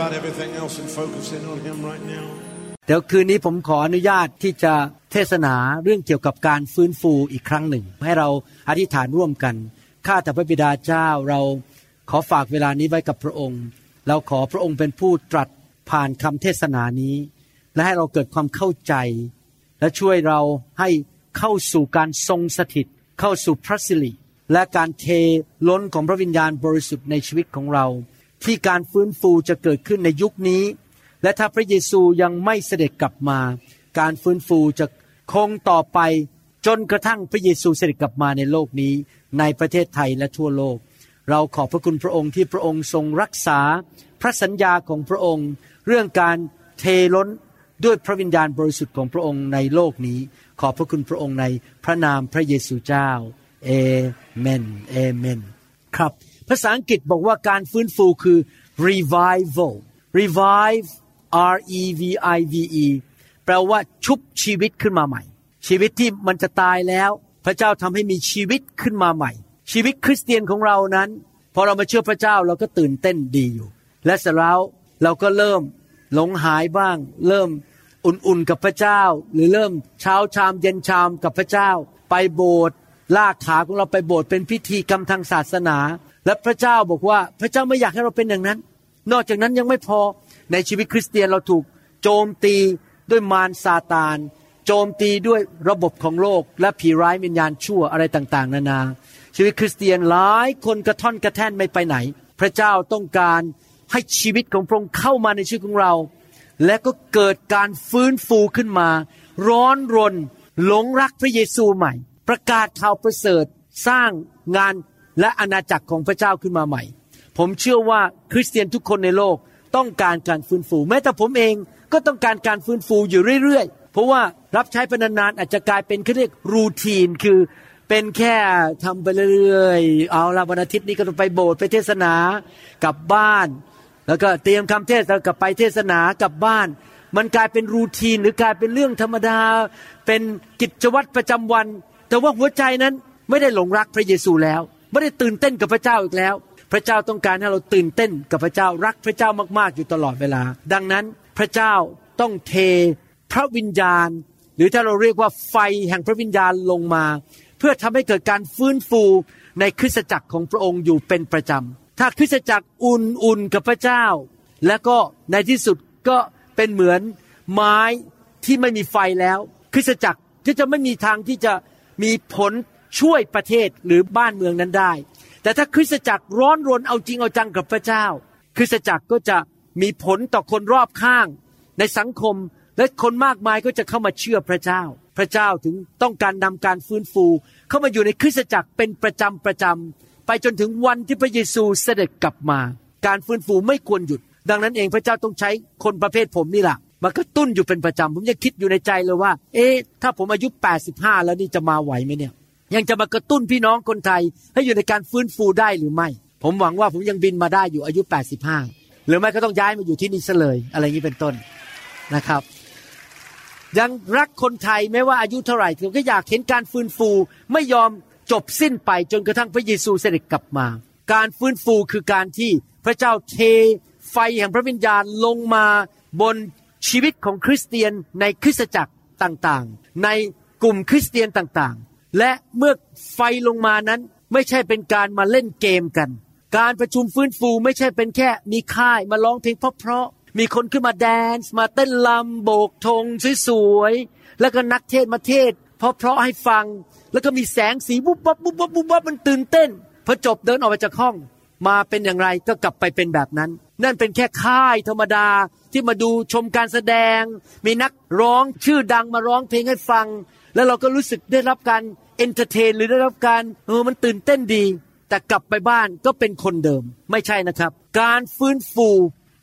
about everything else and focus in on Him right now. เดี๋ยวคืนนี้ผมขออนุญาตที่จะเทศนาเรื่องเกี่ยวกับการฟื้นฟูอีกครั้งหนึ่ง ให้เราอธิษฐานร่วมกัน ข้าแต่พระบิดาเจ้าเราขอฝากเวลานี้ไว้กับพระองค์ เราขอพระองค์เป็นผู้ตรัสผ่านคำเทศนานี้ และให้เราเกิดความเข้าใจ และช่วยเราให้เข้าสู่การทรงสถิต เข้าสู่พระสิริและการเทล้นของพระวิญญาณบริสุทธิ์ในชีวิตของเรา ที่การฟื้นฟูจะเกิดขึ้นในยุคนี้ และถ้าพระเยซูยังไม่เสด็จกลับมา การฟื้นฟูจะคงต่อไปจนกระทั่งพระเยซูเสด็จกลับมาในโลกนี้ ในประเทศไทยและทั่วโลก เราขอบพระคุณพระองค์ที่พระองค์ทรงรักษา พระสัญญาของพระองค์ เรื่องการเทล้นด้วยพระวิญญาณบริสุทธิ์ของพระองค์ในโลกนี้ ขอบพระคุณพระองค์ในพระนามพระเยซูเจ้าเอเมนเอเมน ครับ ภาษาอังกฤษบอกว่าการฟื้นฟูคือ revival revive R E V I V E แปลว่าชุบชีวิตขึ้นมาใหม่ ชีวิตที่มันจะตายแล้ว พระเจ้าทำให้มีชีวิตขึ้นมาใหม่ ชีวิตคริสเตียนของเรานั้น พอเรามาเชื่อพระเจ้าเราก็ตื่นเต้นดีอยู่ และเสร็จแล้วเราก็เริ่มหลงหายบ้าง เริ่มอุ่นๆกับพระเจ้า หรือเริ่มเช้าชามเย็นชามกับพระเจ้า ไปโบสถ์ลากขาของเราไปโบสถ์เป็นพิธีกรรมทางศาสนา และพระเจ้าบอกว่าพระเจ้าไม่อยากให้เราเป็นอย่างนั้น นอกจากนั้นยังไม่พอในชีวิตคริสเตียนเราถูกโจมตีด้วยมารซาตาน โจมตีด้วยระบบของโลก และผีร้ายวิญญาณชั่วอะไรต่างๆ นานา ชีวิตคริสเตียนหลายคนกระท่อนกระแท่นไม่ไปไหน พระเจ้าต้องการให้ชีวิตของพระองค์เข้ามาในชีวิตของเรา และก็เกิดการฟื้นฟูขึ้นมา ร้อนรนหลงรักพระเยซูใหม่ ประกาศข่าวประเสริฐสร้างงาน และอาณาจักรของพระเจ้าขึ้นมาใหม่ ผมเชื่อว่าคริสเตียนทุกคนในโลกต้องการการฟื้นฟู แม้แต่ผมเองก็ต้องการการฟื้นฟูอยู่เรื่อยๆ เพราะว่ารับใช้พนานๆอาจจะกลายเป็นเขาเรียกรูทีนคือเป็นแค่ทำไปเรื่อยๆ เอาละวันอาทิตย์นี้ก็ต้องไปโบสถ์ไปเทศนากลับบ้าน แล้วก็เตรียมคำเทศแล้วก็ไปเทศนากลับบ้าน มันกลายเป็นรูทีนหรือกลายเป็นเรื่องธรรมดา เป็นกิจวัตรประจำวัน แต่ว่าหัวใจนั้นไม่ได้หลงรักพระเยซูแล้ว ไม่ได้ตื่นเต้นกับพระเจ้าอีกแล้ว พระเจ้าต้องการให้เราตื่นเต้นกับพระเจ้ารักพระเจ้ามากๆอยู่ตลอดเวลา ดังนั้นพระเจ้าต้องเทพระวิญญาณ หรือถ้าเราเรียกว่าไฟแห่งพระวิญญาณลงมา เพื่อทำให้เกิดการฟื้นฟูในคริสตจักรของพระองค์อยู่เป็นประจำถ้าคริสตจักรอุ่นๆกับพระเจ้า แล้วก็ในที่สุดก็เป็นเหมือนไม้ที่ไม่มีไฟแล้ว คริสตจักรที่จะไม่มีทางที่จะมีผล ช่วยประเทศหรือบ้านเมืองนั้นได้ แต่ถ้าคริสตจักรร้อนรนเอาจริงเอาจังกับพระเจ้า คริสตจักรก็จะมีผลต่อคนรอบข้าง ในสังคมและคนมากมายก็จะเข้ามาเชื่อพระเจ้า พระเจ้าถึงต้องการนำการฟื้นฟู เข้ามาอยู่ในคริสตจักรเป็นประจำประจำไปจนถึงวันที่พระเยซูเสด็จกลับมา การฟื้นฟูไม่ควรหยุด ดังนั้นเองพระเจ้าต้องใช้คนประเภทผมนี่แหละมากระตุ้นอยู่เป็นประจำผมยังคิดอยู่ในใจเลยว่า เอ๊ะถ้าผมอายุ 85 แล้วนี่จะมาไหวไหมเนี่ย ยังจะมากระตุ้นพี่น้องคนไทย ให้อยู่ในการฟื้นฟูได้หรือไม่ ผมหวังว่าผมยังบินมาได้อยู่อายุ 85 หรือไม่ก็ต้องย้ายมาอยู่ที่นี่ซะเลยอะไรอย่างนี้เป็นต้นนะครับ ยังรักคนไทยไม่ว่าอายุเท่าไหร่ผมก็อยากเห็นการฟื้นฟูไม่ยอมจบสิ้นไปจนกระทั่งพระเยซูเสด็จกลับมา การฟื้นฟูคือการที่พระเจ้าเทไฟแห่งพระวิญญาณลงมาบนชีวิตของคริสเตียนในคริสตจักรต่างๆ ในกลุ่มคริสเตียนต่างๆ และเมื่อไฟลงมานั้นไม่ใช่เป็นการมาเล่นเกมกัน การประชุมฟื้นฟูไม่ใช่เป็นแค่มีค่ายมาร้องเพลงเพราะๆมีคนขึ้นมาแดนซ์มาเต้นลำโบกธงสวยๆแล้วก็นักเทศมาเทศเพราะๆให้ฟัง แล้วก็มีแสงสีบุบบับบุบบับบุบบับมันตื่นเต้นพอจบเดินออกไปจากห้อง มาเป็นอย่างไรก็กลับไปเป็นแบบนั้น นั่นเป็นแค่ค่ายธรรมดาที่มาดูชมการแสดง มีนักร้องชื่อดังมาร้องเพลงให้ฟัง แล้วเราก็รู้สึกได้รับการ entertain หรือได้รับการเออมันตื่นเต้นดี แต่กลับไปบ้านก็เป็นคนเดิม ไม่ใช่นะครับ การฟื้นฟู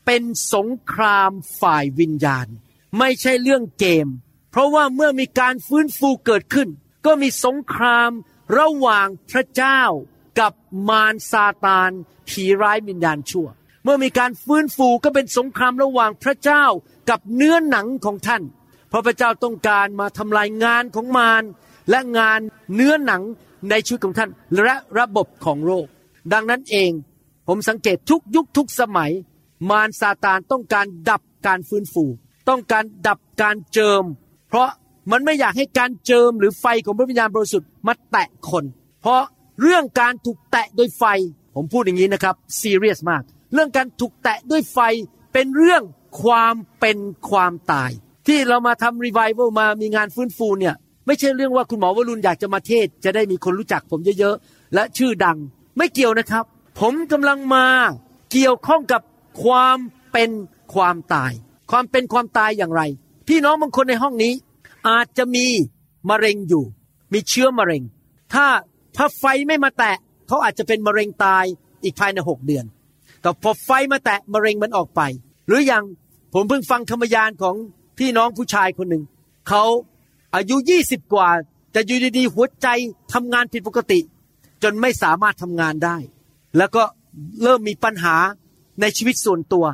เป็นสงครามฝ่ายวิญญาณ ไม่ใช่เรื่องเกม เพราะว่าเมื่อมีการฟื้นฟูเกิดขึ้น ก็มีสงครามระหว่างพระเจ้ากับมารซาตานผีร้ายวิญญาณชั่ว เมื่อมีการฟื้นฟูก็เป็นสงครามระหว่างพระเจ้ากับเนื้อหนังของท่าน เพราะพระเจ้าต้องการมาทำลายงานของมารและงานเนื้อหนังในชีวิตของท่านและระบบของโลกดังนั้นเองผมสังเกตทุกยุคทุกสมัย มารซาตานต้องการดับการฟื้นฟู ต้องการดับการเจิม เพราะมันไม่อยากให้การเจิมหรือไฟของพระวิญญาณบริสุทธิ์มาแตะคน เพราะเรื่องการถูกแตะโดยไฟ ผมพูดอย่างนี้นะครับซีเรียสมาก เรื่องการถูกแตะด้วยไฟเป็นเรื่องความเป็นความตาย ที่เรามาทำรีไวเวลมามีงานฟื้นฟูเนี่ย ไม่ใช่เรื่องว่าคุณหมอวรุณอยากจะมาเทศ จะได้มีคนรู้จักผมเยอะๆ และชื่อดังไม่เกี่ยวนะครับ ผมกำลังมาเกี่ยวข้องกับความเป็นความตาย ความเป็นความตายอย่างไร พี่น้องบางคนในห้องนี้ อาจจะมีมะเร็งอยู่ มีเชื้อมะเร็ง ถ้าถ้าไฟไม่มาแตะเขาอาจจะเป็นมะเร็งตายอีกภายในหกเดือน แต่พอไฟมาแตะมะเร็งมันออกไป หรืออย่างผมเพิ่งฟังธรรมยานของ พี่น้องผู้ชายคนหนึ่งเขาอายุยี่สิบกว่า แต่อยู่ดีๆหัวใจทำงานผิดปกติ จนไม่สามารถทำงานได้ แล้วก็เริ่มมีปัญหาในชีวิตส่วนตัว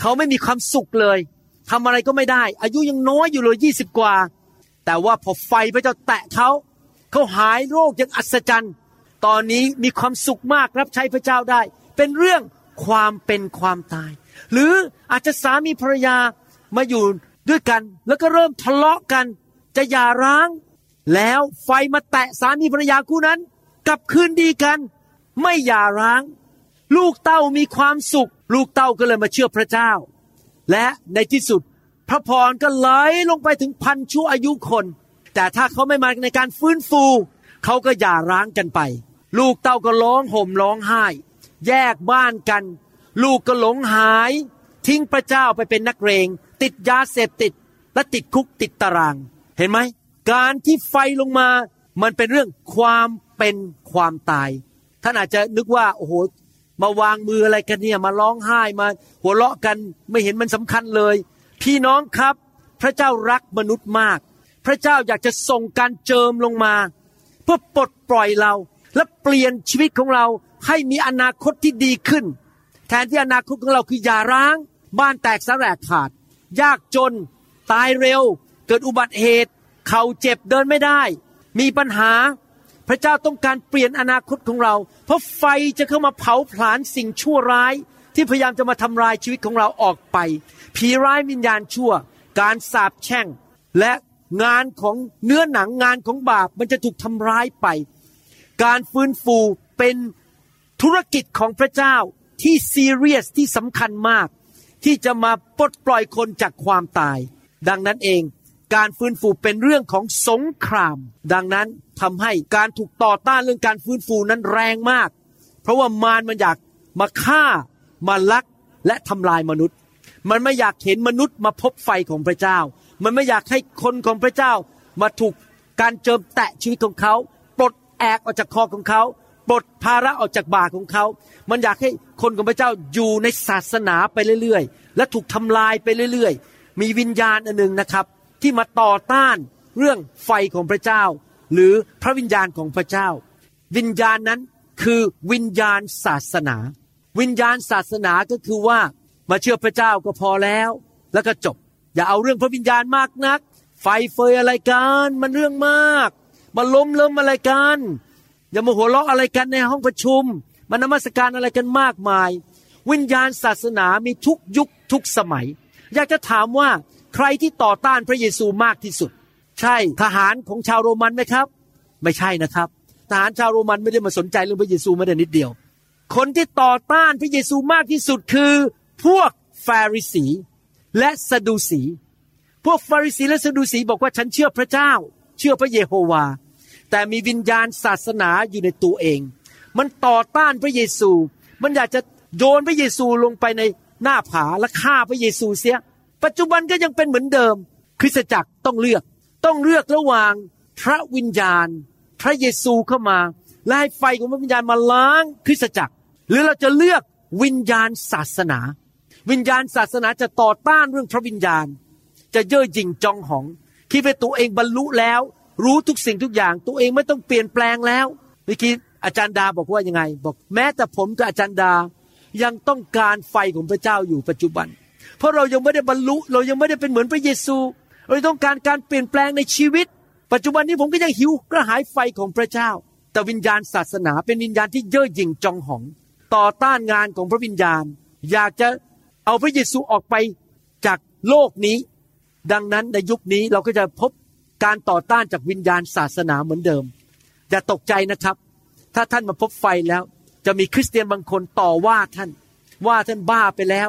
เขาไม่มีความสุขเลยทำอะไรก็ไม่ได้ อายุยังน้อยอยู่เลยยี่สิบกว่า แต่ว่าพอไฟพระเจ้าแตะเขาเขาหายโรคอย่างอัศจรรย์ ตอนนี้มีความสุขมากรับใช้พระเจ้าได้ เป็นเรื่องความเป็นความตาย หรืออาจจะสามีภรรยามาอยู่ ด้วยกันแล้วก็เริ่มทะเลาะกัน จะหย่าร้าง แล้วไฟมาแตะสามีภรรยาคู่นั้น กลับคืนดีกัน ไม่หย่าร้าง ลูกเต้ามีความสุข ลูกเต้าก็เลยมาเชื่อพระเจ้า และในที่สุด พระพรก็ไหลลงไปถึงพันชั่วอายุคน แต่ถ้าเขาไม่มาในการฟื้นฟูเขาก็หย่าร้างกันไป ลูกเต้าก็ร้องห่มร้องไห้ แยกบ้านกัน ลูกก็หลงหาย ทิ้งพระเจ้าไปเป็นนักเรง ติดยาเสพติด และติดคุกติดตาราง เห็นไหม การที่ไฟลงมา มันเป็นเรื่องความเป็นความตาย ท่านอาจจะนึกว่า โอ้โห มาวางมืออะไรกันเนี่ย มาร้องไห้มา หัวเราะกันไม่เห็นมันสำคัญเลย พี่น้องครับ พระเจ้ารักมนุษย์มาก พระเจ้าอยากจะส่งการเจิมลงมา เพื่อปลดปล่อยเรา และเปลี่ยนชีวิตของเราให้มีอนาคตที่ดีขึ้น แทนที่อนาคตของเราคืออย่าร้าง บ้านแตกสลายขาด ยากจน ตายเร็ว เกิดอุบัติเหตุ เข่าเจ็บเดินไม่ได้ มีปัญหา พระเจ้าต้องการเปลี่ยนอนาคตของเรา เพราะไฟจะเข้ามาเผาผลาญสิ่งชั่วร้าย ที่พยายามจะมาทำลายชีวิตของเราออกไป ผีร้ายวิญญาณชั่ว การสาปแช่ง และงานของเนื้อหนังงานของบาปมันจะถูกทำร้ายไป การฟื้นฟูเป็นธุรกิจของพระเจ้าที่ซีเรียสที่สำคัญมาก ที่จะมาปลดปล่อยคนจากความตาย ดังนั้นเองการฟื้นฟูเป็นเรื่องของสงคราม ดังนั้นทำให้การถูกต่อต้านเรื่องการฟื้นฟูนั้นแรงมาก เพราะว่ามารมันอยากมาฆ่ามาลักและทำลายมนุษย์ มันไม่อยากเห็นมนุษย์มาพบไฟของพระเจ้า มันไม่อยากให้คนของพระเจ้ามาถูกการเจิมแตะชีวิตของเขาปลดแอกออกจากคอของเขา ปลดภาระออกจากบ่าของเขา มันอยากให้คนของพระเจ้าอยู่ในศาสนาไปเรื่อยๆ และถูกทำลายไปเรื่อยๆ มีวิญญาณอันหนึ่งนะครับ ที่มาต่อต้านเรื่องไฟของพระเจ้า หรือพระวิญญาณของพระเจ้า วิญญาณนั้นคือวิญญาณศาสนา วิญญาณศาสนาก็คือว่ามาเชื่อพระเจ้าก็พอแล้ว แล้วก็จบ อย่าเอาเรื่องพระวิญญาณมากนัก ไฟเฟยอะไรกัน มันเรื่องมาก มาล้มเล้มอะไรกัน อย่ามาหัวเราะอะไรกันในห้องประชุม มานมัสการอะไรกันมากมาย วิญญาณศาสนามีทุกยุคทุกสมัย อยากจะถามว่าใครที่ต่อต้านพระเยซูมากที่สุด ใช่ทหารของชาวโรมันไหมครับ ไม่ใช่นะครับ ทหารชาวโรมันไม่ได้มาสนใจเรื่องพระเยซูแม้แต่นิดเดียว คนที่ต่อต้านพระเยซูมากที่สุดคือพวกฟาริสีและสดูสี พวกฟาริสีและสดูสีบอกว่าฉันเชื่อพระเจ้า เชื่อพระเยโฮวา แต่มีวิญญาณศาสนาอยู่ในตัวเอง มันต่อต้านพระเยซู มันอยากจะโยนพระเยซูลงไปในหน้าผาและฆ่าพระเยซูเสีย ปัจจุบันก็ยังเป็นเหมือนเดิม คริสตจักรต้องเลือกต้องเลือกระหว่างพระวิญญาณ พระเยซูเข้ามา และให้ไฟของพระวิญญาณมาล้างคริสตจักร หรือเราจะเลือกวิญญาณศาสนา วิญญาณศาสนาจะต่อต้านเรื่องพระวิญญาณ จะเย่อหยิ่งจองหองคิดว่าตัวเองบรรลุแล้ว รู้ทุกสิ่งทุกอย่าง ตัวเองไม่ต้องเปลี่ยนแปลงแล้วเมื่อกี้อาจารย์ดาบอกว่ายังไง บอกแม้แต่ผมกับอาจารย์ดายังต้องการไฟของพระเจ้าอยู่ปัจจุบัน เพราะเรายังไม่ได้บรรลุเรายังไม่ได้เป็นเหมือนพระเยซู เราต้องการการเปลี่ยนแปลงในชีวิต ปัจจุบันนี้ผมก็ยังหิวกระหายไฟของพระเจ้า แต่วิญญาณศาสนาเป็นวิญญาณที่เย่อหยิ่งจองหอง ต่อต้านงานของพระวิญญาณ อยากจะเอาพระเยซูออกไปจากโลกนี้ ดังนั้นในยุคนี้เราก็จะพบ การต่อต้านจากวิญญาณศาสนาเหมือนเดิม อย่าตกใจนะครับ ถ้าท่านมาพบไฟแล้ว จะมีคริสเตียนบางคนต่อว่าท่าน ว่าท่านบ้าไปแล้ว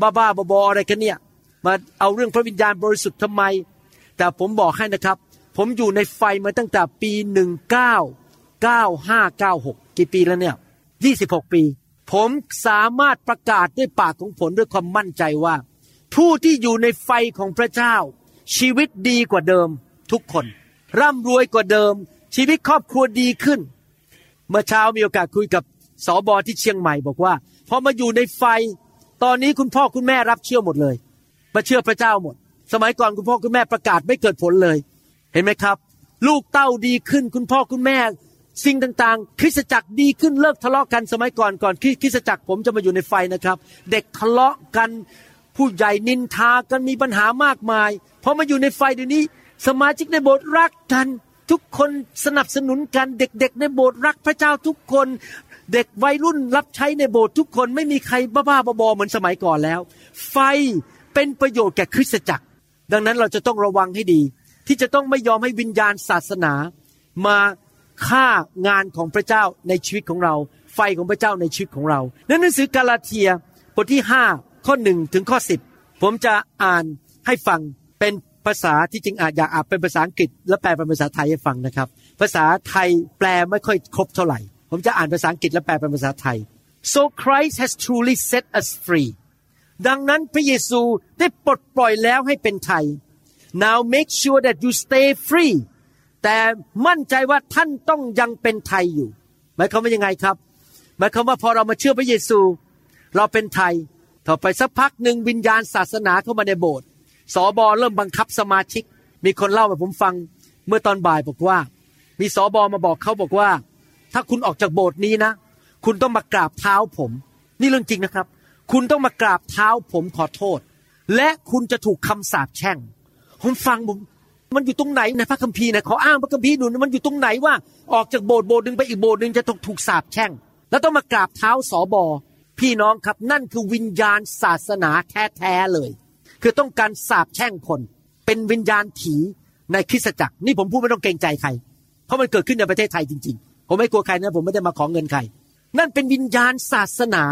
บ้าบ้าบออะไรกันเนี่ย มาเอาเรื่องพระวิญญาณบริสุทธิ์ทำไม แต่ผมบอกให้นะครับ ผมอยู่ในไฟมาตั้งแต่ปีหนึ่งเก้าเก้าห้าเก้าหกกี่ปีแล้วเนี่ยยี่สิบหกปี ผมสามารถประกาศด้วยปากของผมด้วยความมั่นใจว่า ผู้ที่อยู่ในไฟของพระเจ้าชีวิตดีกว่าเดิม ทุกคน ร่ำรวยกว่าเดิม ชีวิตครอบครัวดีขึ้น เมื่อเช้ามีโอกาสคุยกับสอบอที่เชียงใหม่บอกว่าพอมาอยู่ในไฟ ตอนนี้คุณพ่อคุณแม่รับเชื่อหมดเลย มาเชื่อพระเจ้าหมด สมัยก่อนคุณพ่อคุณแม่ประกาศไม่เกิดผลเลย เห็นไหมครับ ลูกเต้าดีขึ้น คุณพ่อคุณแม่ สิ่งต่างๆ คริสตจักรดีขึ้นเลิกทะเลาะกันสมัยก่อนก่อนคริสตจักรผมจะมาอยู่ในไฟนะครับ เด็กทะเลาะกันผู้ใหญ่นินทากันมีปัญหามากมายพอมาอยู่ในไฟเดี๋ยวนี้ สมาชิกในโบสถ์รักกัน ทุกคนสนับสนุนกัน เด็กๆ ในโบสถ์รักพระเจ้าทุกคน เด็กวัยรุ่นรับใช้ในโบสถ์ทุกคนไม่มีใครบ้าๆบอๆเหมือนสมัยก่อนแล้ว ไฟเป็นประโยชน์แก่คริสตจักร ดังนั้นเราจะต้องระวังให้ดี ที่จะต้องไม่ยอมให้วิญญาณศาสนา มาฆ่างานของพระเจ้าในชีวิตของเรา ไฟของพระเจ้าในชีวิตของเราในหนังสือกาลาเทียบทที่5ข้อหนึ่งถึงข้อ 10 ผมจะอ่านให้ฟังเป็น ภาษาที่จริงอาจอยากอ่านเป็นภาษาอังกฤษ และแปลเป็นภาษาไทยให้ฟังนะครับ ภาษาไทยแปลไม่ค่อยครบเท่าไหร่ ผมจะอ่านภาษาอังกฤษและแปลเป็นภาษาไทย so Christ has truly set us free ดังนั้นพระเยซูได้ปลดปล่อยแล้วให้เป็นไทย now make sure that you stay free แต่มั่นใจว่าท่านต้องยังเป็นไทยอยู่ หมายความว่ายังไงครับ หมายความว่าพอเรามาเชื่อพระเยซู เราเป็นไทย ต่อไปสักพักหนึ่งวิญญาณศาสนาเข้ามาในโบสถ์ สอบอเริ่มบังคับสมาชิก มีคนเล่าให้ผมฟังเมื่อตอนบ่ายบอกว่า มีสอบอมาบอกเขาบอกว่า ถ้าคุณออกจากโบสถ์นี้นะ คุณต้องมากราบเท้าผม นี่เรื่องจริงนะครับ คุณต้องมากราบเท้าผมขอโทษ และคุณจะถูกคำสาปแช่ง ผมฟังผมมันอยู่ตรงไหนในพระคัมภีร์นะขออ้างพระคัมภีร์ดูมันอยู่ตรงไหนว่าออกจากโบสถ์โบสถ์หนึ่งไปอีกโบสถ์หนึ่งจะถูกถูกสาปแช่ง แล้วต้องมากราบเท้าสอบอพี่น้องครับนั่นคือวิญญาณศาสนาแท้ๆเลย คือต้องการสาปแช่งคน เป็นวิญญาณผีในคริสตจักร นี่ผมพูดไม่ต้องเกรงใจใคร เพราะมันเกิดขึ้นในประเทศไทยจริง ๆ ผมไม่กลัวใครนะผมไม่ได้มาขอเงินใคร นั่นเป็นวิญญาณศาสนา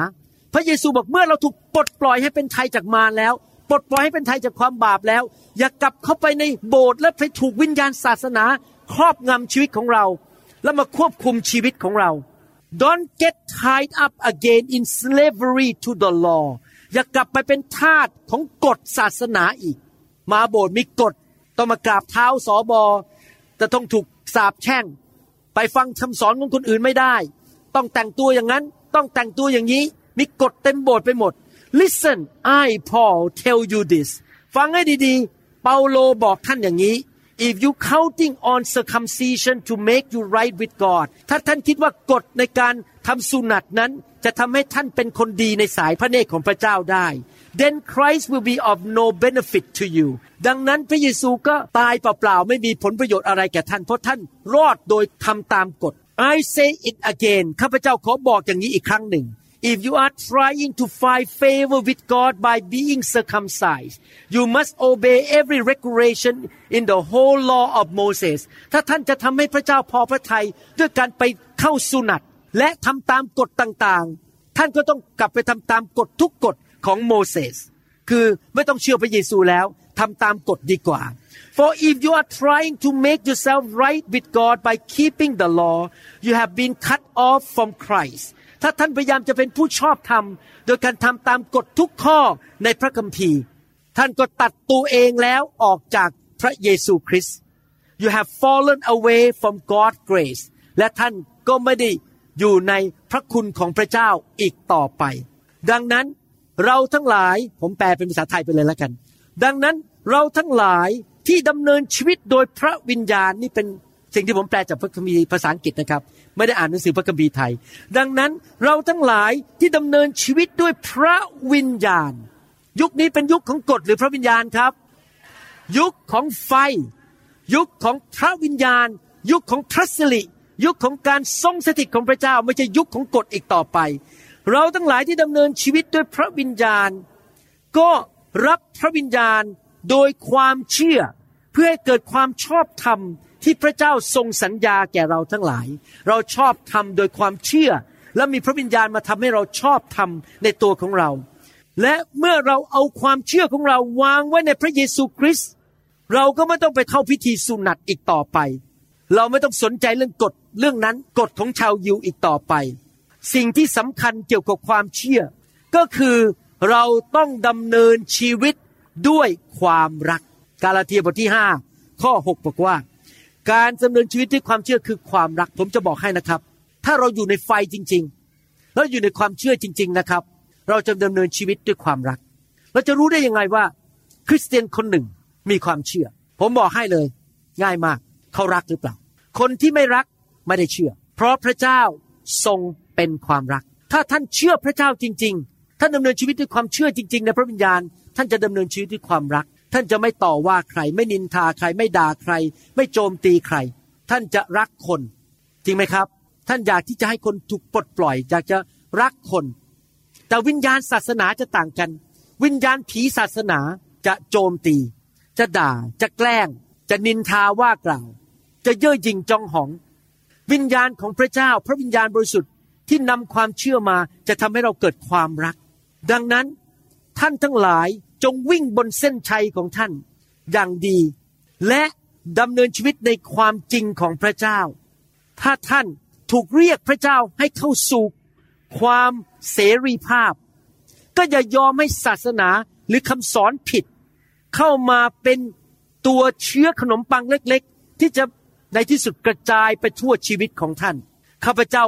พระเยซูบอกเมื่อเราถูกปลดปล่อยให้เป็นไทยจากมารแล้ว ปลดปล่อยให้เป็นไทยจากความบาปแล้ว อย่ากลับเข้าไปในโบสถ์และไปถูกวิญญาณศาสนา ครอบงำชีวิตของเรา แล้วมาควบคุมชีวิตของเรา Don't get tied up again in slavery to the law อย่ากลับไปเป็นทาสของกฎศาสนาอีก มาโบสถ์มีกฎต้องมากราบเท้าสอบอจะต้องถูกสาปแช่ง ไปฟังคำสอนของคนอื่นไม่ได้ ต้องแต่งตัวอย่างนั้น ต้องแต่งตัวอย่างนี้ มีกฎเต็มโบสถ์ไปหมด Listen I Paul tell you this ฟังให้ดีๆ เปาโลบอกท่านอย่างนี้ if you counting on circumcision to make you right with God ถ้าท่านคิดว่ากฎในการทำสุนัตนั้น จะทำให้ท่านเป็นคนดีในสายพระเนตรของพระเจ้าได้ then Christ will be of no benefit to you ดังนั้นพระเยซูก็ตายเปล่าๆไม่มีผลประโยชน์อะไรแก่ท่าน เพราะท่านรอดโดยทำตามกฎ I say it again ข้าพเจ้าขอบอกอย่างนี้อีกครั้งหนึ่ง if you are trying to find favor with God by being circumcised you must obey every regulation in the whole law of Moses ถ้าท่านจะทำให้พระเจ้าพอพระทัยด้วยการไปเข้าสุนัต และทำตามกฎต่างๆ ท่านก็ต้องกลับไปทำตามกฎทุกกฎของโมเสส คือไม่ต้องเชื่อพระเยซูแล้วทำตามกฎดีกว่า for if you are trying to make yourself right with God by keeping the law you have been cut off from Christ ถ้าท่านพยายามจะเป็นผู้ชอบธรรม โดยการทำตามกฎทุกข้อในพระคัมภีร์ ท่านก็ตัดตัวเองแล้วออกจากพระเยซูคริสต์ you have fallen away from God's grace และท่านก็ไม่ได้ อยู่ในพระคุณของพระเจ้าอีกต่อไป ดังนั้นเราทั้งหลายผมแปลเป็นภาษาไทยไปเลยแล้วกัน ดังนั้นเราทั้งหลายที่ดำเนินชีวิตโดยพระวิญญาณนี่เป็นสิ่งที่ผมแปลจากพระคัมภีร์ภาษาอังกฤษนะครับ ไม่ได้อ่านหนังสือพระคัมภีร์ไทย ดังนั้นเราทั้งหลายที่ดำเนินชีวิตด้วยพระวิญญาณ ยุคนี้เป็นยุคของกฎหรือพระวิญญาณครับ ยุคของไฟ ยุคของพระวิญญาณ ยุคของพระสิริ ยุคของการทรงสถิตของพระเจ้าไม่ใช่ยุคของกฎอีกต่อไป เราทั้งหลายที่ดำเนินชีวิตด้วยพระวิญญาณ ก็รับพระวิญญาณโดยความเชื่อ เพื่อให้เกิดความชอบธรรมที่พระเจ้าทรงสัญญาแก่เราทั้งหลาย เราชอบธรรมโดยความเชื่อ และมีพระวิญญาณมาทำให้เราชอบธรรมในตัวของเรา และเมื่อเราเอาความเชื่อของเราวางไว้ในพระเยซูคริสต์เราก็ไม่ต้องไปเข้าพิธีสุนัตอีกต่อไป เราไม่ต้องสนใจเรื่องกฎเรื่องนั้นกฎของชาวยิวอีกต่อไป สิ่งที่สำคัญเกี่ยวกับความเชื่อ ก็คือเราต้องดำเนินชีวิตด้วยความรัก กาลาเทียบทที่ 5 ข้อ 6 บอกว่า การดำเนินชีวิตด้วยความเชื่อคือความรัก ผมจะบอกให้นะครับ ถ้าเราอยู่ในไฟจริง ๆ แล้วอยู่ในความเชื่อจริง ๆนะครับ เราจะดำเนินชีวิตด้วยความรัก เราจะรู้ได้ยังไงว่า คริสเตียนคนหนึ่งมีความเชื่อ ผมบอกให้เลย ง่ายมาก เขารักหรือเปล่า คนที่ไม่รักไม่ได้เชื่อ เพราะพระเจ้าทรงเป็นความรัก ถ้าท่านเชื่อพระเจ้าจริง ๆ ท่านดำเนินชีวิตด้วยความเชื่อจริง ๆ ในพระวิญญาณ ท่านจะดำเนินชีวิตด้วยความรัก ท่านจะไม่ต่อว่าใคร ไม่นินทาใคร ไม่ด่าใคร ไม่โจมตีใคร ท่านจะรักคน จริงไหมครับ ท่านอยากที่จะให้คนถูกปลดปล่อย อยากจะรักคน แต่วิญญาณศาสนาจะต่างกัน วิญญาณผีศาสนาจะโจมตี จะด่า จะแกล้ง จะนินทาว่ากล่าว จะเย่อหยิ่งจองหอง วิญญาณของพระเจ้า พระวิญญาณบริสุทธิ์ที่นำความเชื่อมาจะทำให้เราเกิดความรัก ดังนั้นท่านทั้งหลายจงวิ่งบนเส้นชัยของท่านอย่างดี และดำเนินชีวิตในความจริงของพระเจ้า ถ้าท่านถูกเรียกพระเจ้าให้เข้าสู่ความเสรีภาพ ก็อย่ายอมให้ศาสนาหรือคำสอนผิด เข้ามาเป็นตัวเชื้อขนมปังเล็ก ๆ ที่จะ ในที่สุดกระจายไปทั่วชีวิตของท่าน ข้าพเจ้า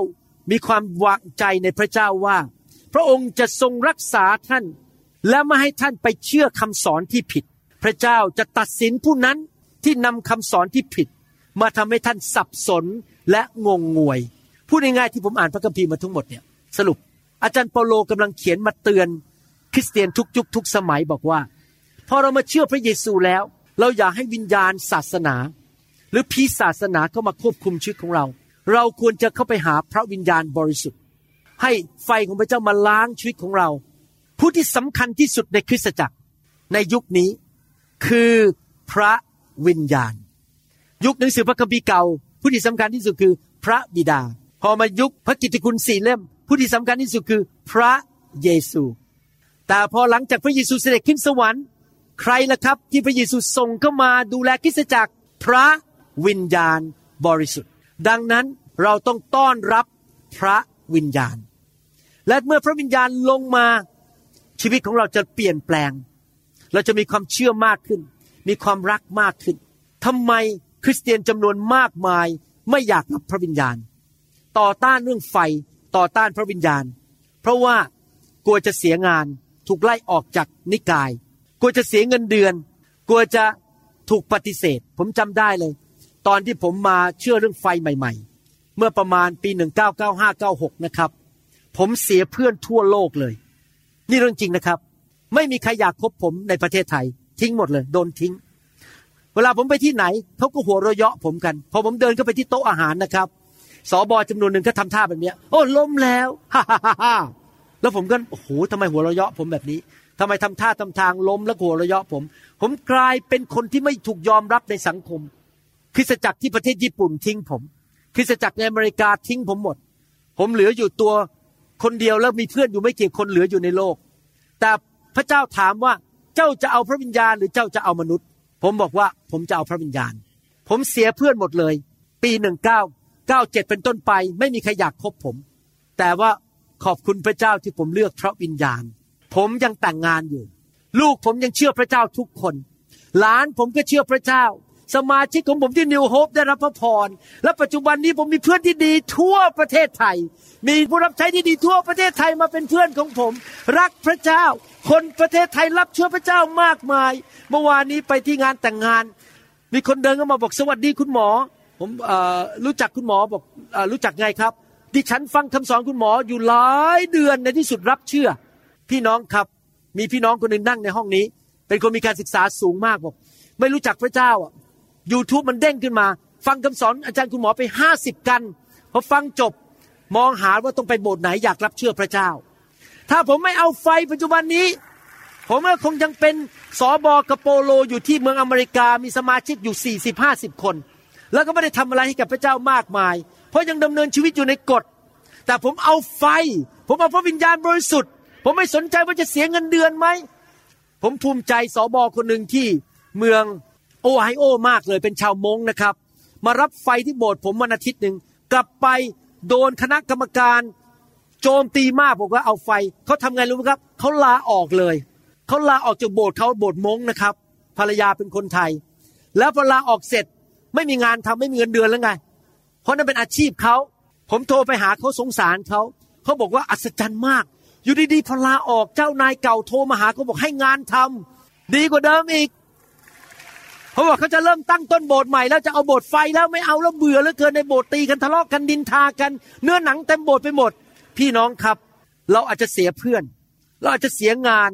มีความวางใจในพระเจ้าว่า พระองค์จะทรงรักษาท่าน และไม่ให้ท่านไปเชื่อคำสอนที่ผิด พระเจ้าจะตัดสินผู้นั้นที่นำคำสอนที่ผิด มาทำให้ท่านสับสนและงงงวย พูดง่ายๆที่ผมอ่านพระคัมภีร์มาทั้งหมดเนี่ยสรุป อาจารย์เปาโลกำลังเขียนมาเตือน คริสเตียนทุกยุคทุกสมัยบอกว่า พอเรามาเชื่อพระเยซูแล้ว เราอยากให้วิญญาณศาสนา หรือผีศาสนาเข้ามาควบคุมชีวิตของเรา เราควรจะเข้าไปหาพระวิญญาณบริสุทธิ์ ให้ไฟของพระเจ้ามาล้างชีวิตของเรา ผู้ที่สำคัญที่สุดในคริสตจักรในยุคนี้คือพระวิญญาณ ยุคหนังสือพระคัมภีร์เก่า ผู้ที่สำคัญที่สุดคือพระบิดา พอมายุคพระกิตติคุณสี่เล่ม ผู้ที่สำคัญที่สุดคือพระเยซู แต่พอหลังจากพระเยซูเสด็จขึ้นสวรรค์ ใครล่ะครับที่พระเยซูส่งเข้ามาดูแลคริสตจักรพระ วิญญาณบริสุทธิ์ ดังนั้นเราต้องต้อนรับพระวิญญาณ และเมื่อพระวิญญาณลงมาชีวิตของเราจะเปลี่ยนแปลง เราจะมีความเชื่อมากขึ้น มีความรักมากขึ้นทำไมคริสเตียนจำนวนมากมายไม่อยากรับพระวิญญาณ ต่อต้านเรื่องไฟต่อต้านพระวิญญาณ เพราะว่ากลัวจะเสียงานถูกไล่ออกจากนิกาย กลัวจะเสียเงินเดือน กลัวจะถูกปฏิเสธ ผมจำได้เลย ตอนที่ผมมาเชื่อเรื่องไฟใหม่ ๆ เมื่อประมาณปี 1995-96 นะครับ ผมเสียเพื่อนทั่วโลกเลย นี่เรื่องจริงนะครับ ไม่มีใครอยากคบผมในประเทศไทย ทิ้งหมดเลย โดนทิ้ง เวลาผมไปที่ไหนเขาก็หัวเราะเยาะผมกันพอผมเดินเข้าไปที่โต๊ะอาหารนะครับสอบอจำนวนหนึ่งก็ทำท่าแบบนี้โอ้ล้มแล้วฮ่าฮ่าฮ่าแล้วผมก็โอ้โหทำไมหัวเราะเยาะผมแบบนี้ทำไมทำท่าทำทางล้มแล้วหัวเราะเยาะผม ผมกลายเป็นคนที่ไม่ถูกยอมรับในสังคม คริสตจักรที่ประเทศญี่ปุ่นทิ้งผม คริสตจักรในอเมริกาทิ้งผมหมด ผมเหลืออยู่ตัวคนเดียวแล้วมีเพื่อนอยู่ไม่กี่คนเหลืออยู่ในโลก แต่พระเจ้าถามว่าเจ้าจะเอาพระวิญญาณหรือเจ้าจะเอามนุษย์ ผมบอกว่าผมจะเอาพระวิญญาณ ผมเสียเพื่อนหมดเลย ปีหนึ่งเก้าเก้าเจ็ดเป็นต้นไป ไม่มีใครอยากคบผม แต่ว่าขอบคุณพระเจ้าที่ผมเลือกพระวิญญาณ ผมยังแต่งงานอยู่ ลูกผมยังเชื่อพระเจ้าทุกคน หลานผมก็เชื่อพระเจ้า สมาชิกของผมที่นิวโฮปได้รับพระพร และปัจจุบันนี้ผมมีเพื่อนที่ดีทั่วประเทศไทย มีผู้รับใช้ที่ดีทั่วประเทศไทยมาเป็นเพื่อนของผม รักพระเจ้า คนประเทศไทยรับเชื่อพระเจ้ามากมาย เมื่อวานนี้ไปที่งานแต่งงาน มีคนเดินเข้ามาบอกสวัสดีคุณหมอ ผมรู้จักคุณหมอบอกอรู้จักไงครับ ดิฉันฟังคำสอนคุณหมออยู่หลายเดือนในที่สุดรับเชื่อ พี่น้องครับมีพี่น้องคนหนึ่งนั่งในห้องนี้ เป็นคนมีการศึกษาสูงมากบอกไม่รู้จักพระเจ้าอะ ยูทูบมันเด้งขึ้นมา ฟังคำสอนอาจารย์คุณหมอไปห้าสิบกันพอฟังจบมองหาว่าต้องไปโบสถ์ไหนอยากรับเชื่อพระเจ้า ถ้าผมไม่เอาไฟปัจจุบันนี้ ผมก็คงยังเป็นสอบอกระโปโลอยู่ที่เมืองอเมริกามีสมาชิกอยู่สี่สิบห้าสิบคน แล้วก็ไม่ได้ทำอะไรให้กับพระเจ้ามากมาย เพราะยังดำเนินชีวิตอยู่ในกฎ แต่ผมเอาไฟ ผมเอาพระวิญญาณบริสุทธิ์ ผมไม่สนใจว่าจะเสียเงินเดือนไหมผมภูมิใจสอบอคนหนึ่งที่เมือง โอไฮโอมากเลยเป็นชาวมงนะครับ มารับไฟที่โบสถ์ผมวันอาทิตย์หนึ่งกลับไปโดนคณะกรรมการ โจมตีมากบอกว่าเอาไฟเขาทำไงรู้ไหมครับเขาลาออกเลยเขาลาออกจากโบสถ์เขาโบสถ์มงนะครับ ภรรยาเป็นคนไทย แล้วพอลาออกเสร็จไม่มีงานทำไม่มีเงินเดือนแล้วไง เพราะนั่นเป็นอาชีพเขาผมโทรไปหาเขาสงสารเขาเขาบอกว่าอัศจรรย์มาก อยู่ดีๆพอลาออกเจ้านายเก่าโทรมาหาเขาบอกให้งานทำดีกว่าเดิมอีก เขาบอกเขาจะเริ่มตั้งต้นโบสถ์ใหม่แล้วจะเอาโบสถ์ไฟแล้วไม่เอาแล้วเบื่อแล้วเกินในโบสถ์ตีกันทะเลาะกันดินทากัน เนื้อหนังเต็มโบสถ์ไปหมด พี่น้องครับ เราอาจจะเสียเพื่อน เราอาจจะเสียงาน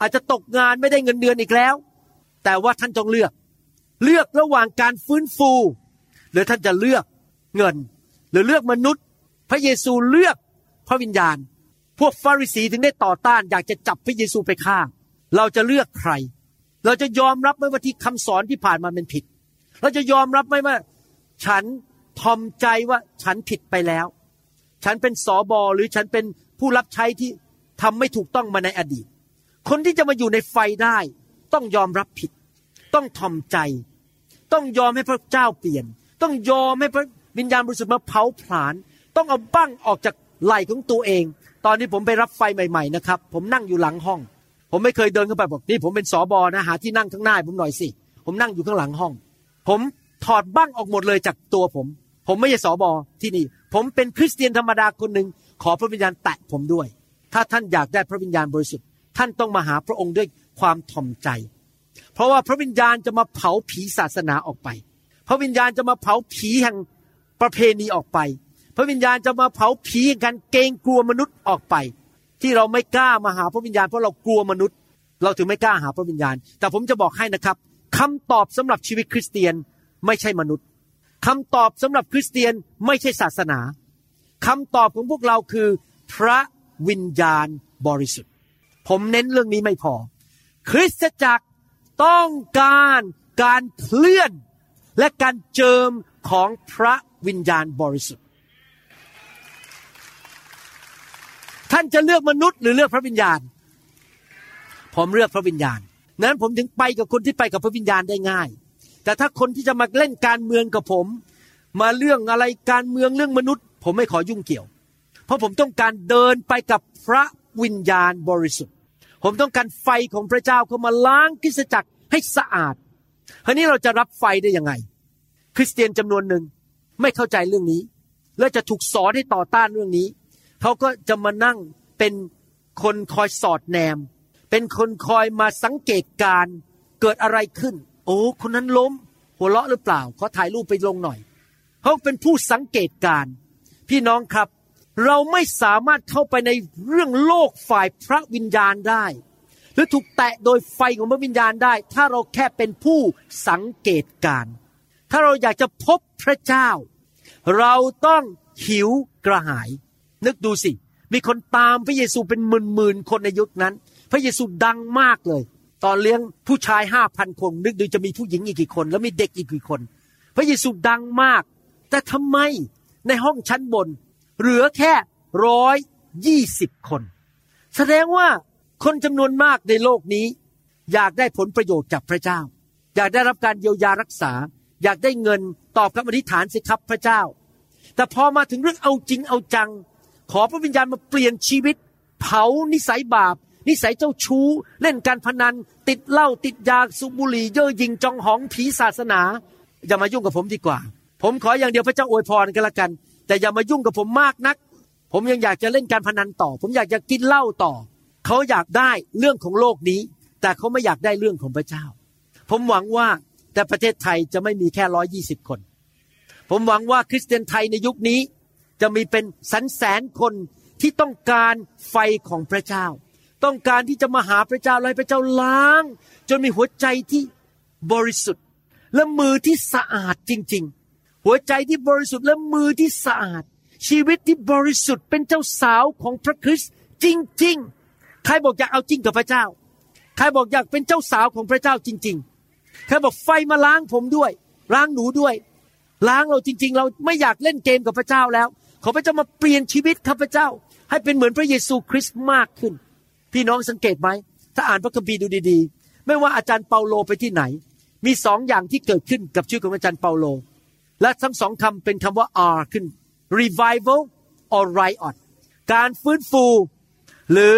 อาจจะตกงานไม่ได้เงินเดือนอีกแล้ว แต่ว่าท่านจงเลือก เลือกระหว่างการฟื้นฟู หรือท่านจะเลือกเงิน หรือเลือกมนุษย์ พระเยซูเลือกพระวิญญาณ พวกฟาริสีถึงได้ต่อต้าน อยากจะจับพระเยซูไปฆ่า เราจะเลือกใคร เราจะยอมรับไหมว่าที่คำสอนที่ผ่านมาเป็นผิด เราจะยอมรับไหมว่า ฉันทอมใจว่าฉันผิดไปแล้ว ฉันเป็นสอบอหรือฉันเป็นผู้รับใช้ที่ทำไม่ถูกต้องมาในอดีต คนที่จะมาอยู่ในไฟได้ ต้องยอมรับผิด ต้องทอมใจ ต้องยอมให้พระเจ้าเปลี่ยน ต้องยอมให้พระวิญญาณบริสุทธิ์มาเผาผลาญต้องเอาบั้งออกจากไหล่ของตัวเอง ตอนนี้ผมไปรับไฟใหม่ ๆ นะครับ ผมนั่งอยู่หลังห้อง ผมไม่เคยเดินเข้าไปบอกนี่ผมเป็นสอบอนะหาที่นั่งข้างหน้าผมหน่อยสิ ผมนั่งอยู่ข้างหลังห้อง ผมถอดบั้งออกหมดเลยจากตัวผม ผมไม่ใช่สอบอที่นี่ ผมเป็นคริสเตียนธรรมดาคนหนึ่งขอพระวิญญาณแตะผมด้วย ถ้าท่านอยากได้พระวิญญาณบริสุทธิ์ ท่านต้องมาหาพระองค์ด้วยความถ่อมใจ เพราะว่าพระวิญญาณจะมาเผาผีศาสนาออกไป พระวิญญาณจะมาเผาผีแห่งประเพณีออกไป พระวิญญาณจะมาเผาผีแห่งการเกรงกลัวมนุษย์ออกไป ที่เราไม่กล้ามาหาพระวิญญาณเพราะเรากลัวมนุษย์ เราถึงไม่กล้าหาพระวิญญาณ แต่ผมจะบอกให้นะครับคำตอบสำหรับชีวิตคริสเตียนไม่ใช่มนุษย์คำตอบสำหรับคริสเตียนไม่ใช่ศาสนาคำตอบของพวกเราคือพระวิญญาณบริสุทธิ์ ผมเน้นเรื่องนี้ไม่พอ คริสตจักรต้องการการเคลื่อนและการเจิมของพระวิญญาณบริสุทธิ์ท่านจะเลือกมนุษย์หรือเลือกพระวิญญาณ ผมเลือกพระวิญญาณ นั้นผมถึงไปกับคนที่ไปกับพระวิญญาณได้ง่าย แต่ถ้าคนที่จะมาเล่นการเมืองกับผม มาเรื่องอะไรการเมืองเรื่องมนุษย์ ผมไม่ขอยุ่งเกี่ยว เพราะผมต้องการเดินไปกับพระวิญญาณบริสุทธิ์ ผมต้องการไฟของพระเจ้าเข้ามาล้างคริสตจักรให้สะอาดคราวนี้เราจะรับไฟได้ยังไง คริสเตียนจำนวนหนึ่งไม่เข้าใจเรื่องนี้ และจะถูกสอนให้ต่อต้านเรื่องนี้ เขาก็จะมานั่งเป็นคนคอยสอดแนม เป็นคนคอยมาสังเกตการเกิดอะไรขึ้น โอ้คนนั้นล้ม หัวเราะหรือเปล่าขอถ่ายรูปไปลงหน่อยเขาเป็นผู้สังเกตการพี่น้องครับ เราไม่สามารถเข้าไปในเรื่องโลกฝ่ายพระวิญญาณได้ หรือถูกแตะโดยไฟของพระวิญญาณได้ ถ้าเราแค่เป็นผู้สังเกตการถ้าเราอยากจะพบพระเจ้า เราต้องหิวกระหาย นึกดูสิ มีคนตามพระเยซูเป็นหมื่นหมื่นคนในยุคนั้น พระเยซูดังมากเลย ตอนเลี้ยงผู้ชายห้าพันคน นึกดูจะมีผู้หญิงอีกกี่คน แล้วมีเด็กอีกกี่คน พระเยซูดังมาก แต่ทำไมในห้องชั้นบน เหลือแค่ร้อยยี่สิบคน แสดงว่าคนจำนวนมากในโลกนี้ อยากได้ผลประโยชน์จากพระเจ้า อยากได้รับการเยียวยารักษา อยากได้เงินตอบคำอธิษฐานสิครับพระเจ้า แต่พอมาถึงเรื่องเอาจริงเอาจัง ขอพระวิญญาณมาเปลี่ยนชีวิต เผานิสัยบาป นิสัยเจ้าชู้ เล่นการพนัน ติดเหล้าติดยาสูบบุหรี่เย่อหยิงจองหองผีศาสนา อย่ามายุ่งกับผมดีกว่า ผมขออย่างเดียวพระเจ้าอวยพรกันละกัน แต่อย่ามายุ่งกับผมมากนัก ผมยังอยากจะเล่นการพนันต่อ ผมอยากจะกินเหล้าต่อ เขาอยากได้เรื่องของโลกนี้ แต่เขาไม่อยากได้เรื่องของพระเจ้า ผมหวังว่าแต่ประเทศไทยจะไม่มีแค่ร้อยี่สิบคน ผมหวังว่าคริสเตียนไทยในยุคนี้ จะมีเป็นสันแสนคนที่ต้องการไฟของพระเจ้า ต้องการที่จะมาหาพระเจ้าและให้พระเจ้าล้าง จนมีหัวใจที่บริสุทธิ์ และมือที่สะอาดจริง ๆ หัวใจที่บริสุทธิ์และมือที่สะอาด ชีวิตที่บริสุทธิ์เป็นเจ้าสาวของพระคริสต์จริง ๆ ใครบอกอยากเอาจริงกับพระเจ้า ใครบอกอยากเป็นเจ้าสาวของพระเจ้าจริง ๆ ใครบอกไฟมาล้างผมด้วย ล้างหนูด้วยล้างเราจริง ๆ เราไม่อยากเล่นเกมกับพระเจ้าแล้ว ขอพระเจ้ามาเปลี่ยนชีวิตข้าพเจ้า ให้เป็นเหมือนพระเยซูคริสต์มากขึ้น พี่น้องสังเกตไหม ถ้าอ่านพระคัมภีร์ดูดีๆ ไม่ว่าอาจารย์เปาโลไปที่ไหน มีสองอย่างที่เกิดขึ้นกับชื่อของอาจารย์เปาโล และทั้งสองคำเป็นคำว่า R ขึ้น revival or riot การฟื้นฟู หรือ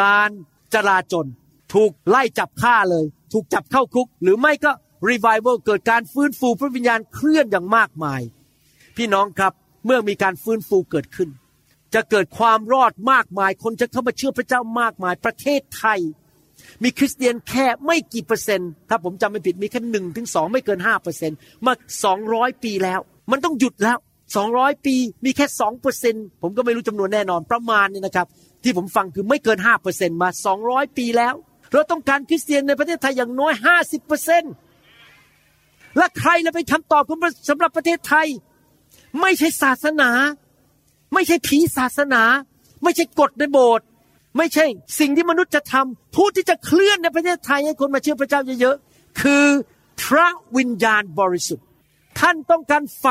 การจลาจลถูกไล่จับฆ่าเลย ถูกจับเข้าคุก หรือไม่ก็ revival เกิดการฟื้นฟูพระวิญญาณเคลื่อนอย่างมากมาย พี่น้องครับ เมื่อมีการฟื้นฟูเกิดขึ้น จะเกิดความรอดมากมาย คนจะเข้ามาเชื่อพระเจ้ามากมาย ประเทศไทย มีคริสเตียนแค่ไม่กี่เปอร์เซ็นต์ ถ้าผมจำไม่ผิดมีแค่หนึ่งถึงสองไม่เกินห้าเปอร์เซ็นต์มาสองร้อยปีแล้ว มันต้องหยุดแล้วสองร้อยปีมีแค่สองเปอร์เซ็นต์ผมก็ไม่รู้จำนวนแน่นอนประมาณนี้นะครับ ที่ผมฟังคือไม่เกินห้าเปอร์เซ็นต์มาสองร้อยปีแล้ว เราต้องการคริสเตียนในประเทศไทยอย่างน้อยห้าสิบเปอร์เซ็นต์และใครจะเป็นคำตอบของสำหรับประเทศไทย ไม่ใช่ศาสนา ไม่ใช่ผีศาสนา ไม่ใช่กฎในโบสถ์ไม่ใช่สิ่งที่มนุษย์จะทำผู้ที่จะเคลื่อนในประเทศไทยให้คนมาเชื่อพระเจ้าเยอะๆคือพระวิญญาณบริสุทธิ์ ท่านต้องการไฟ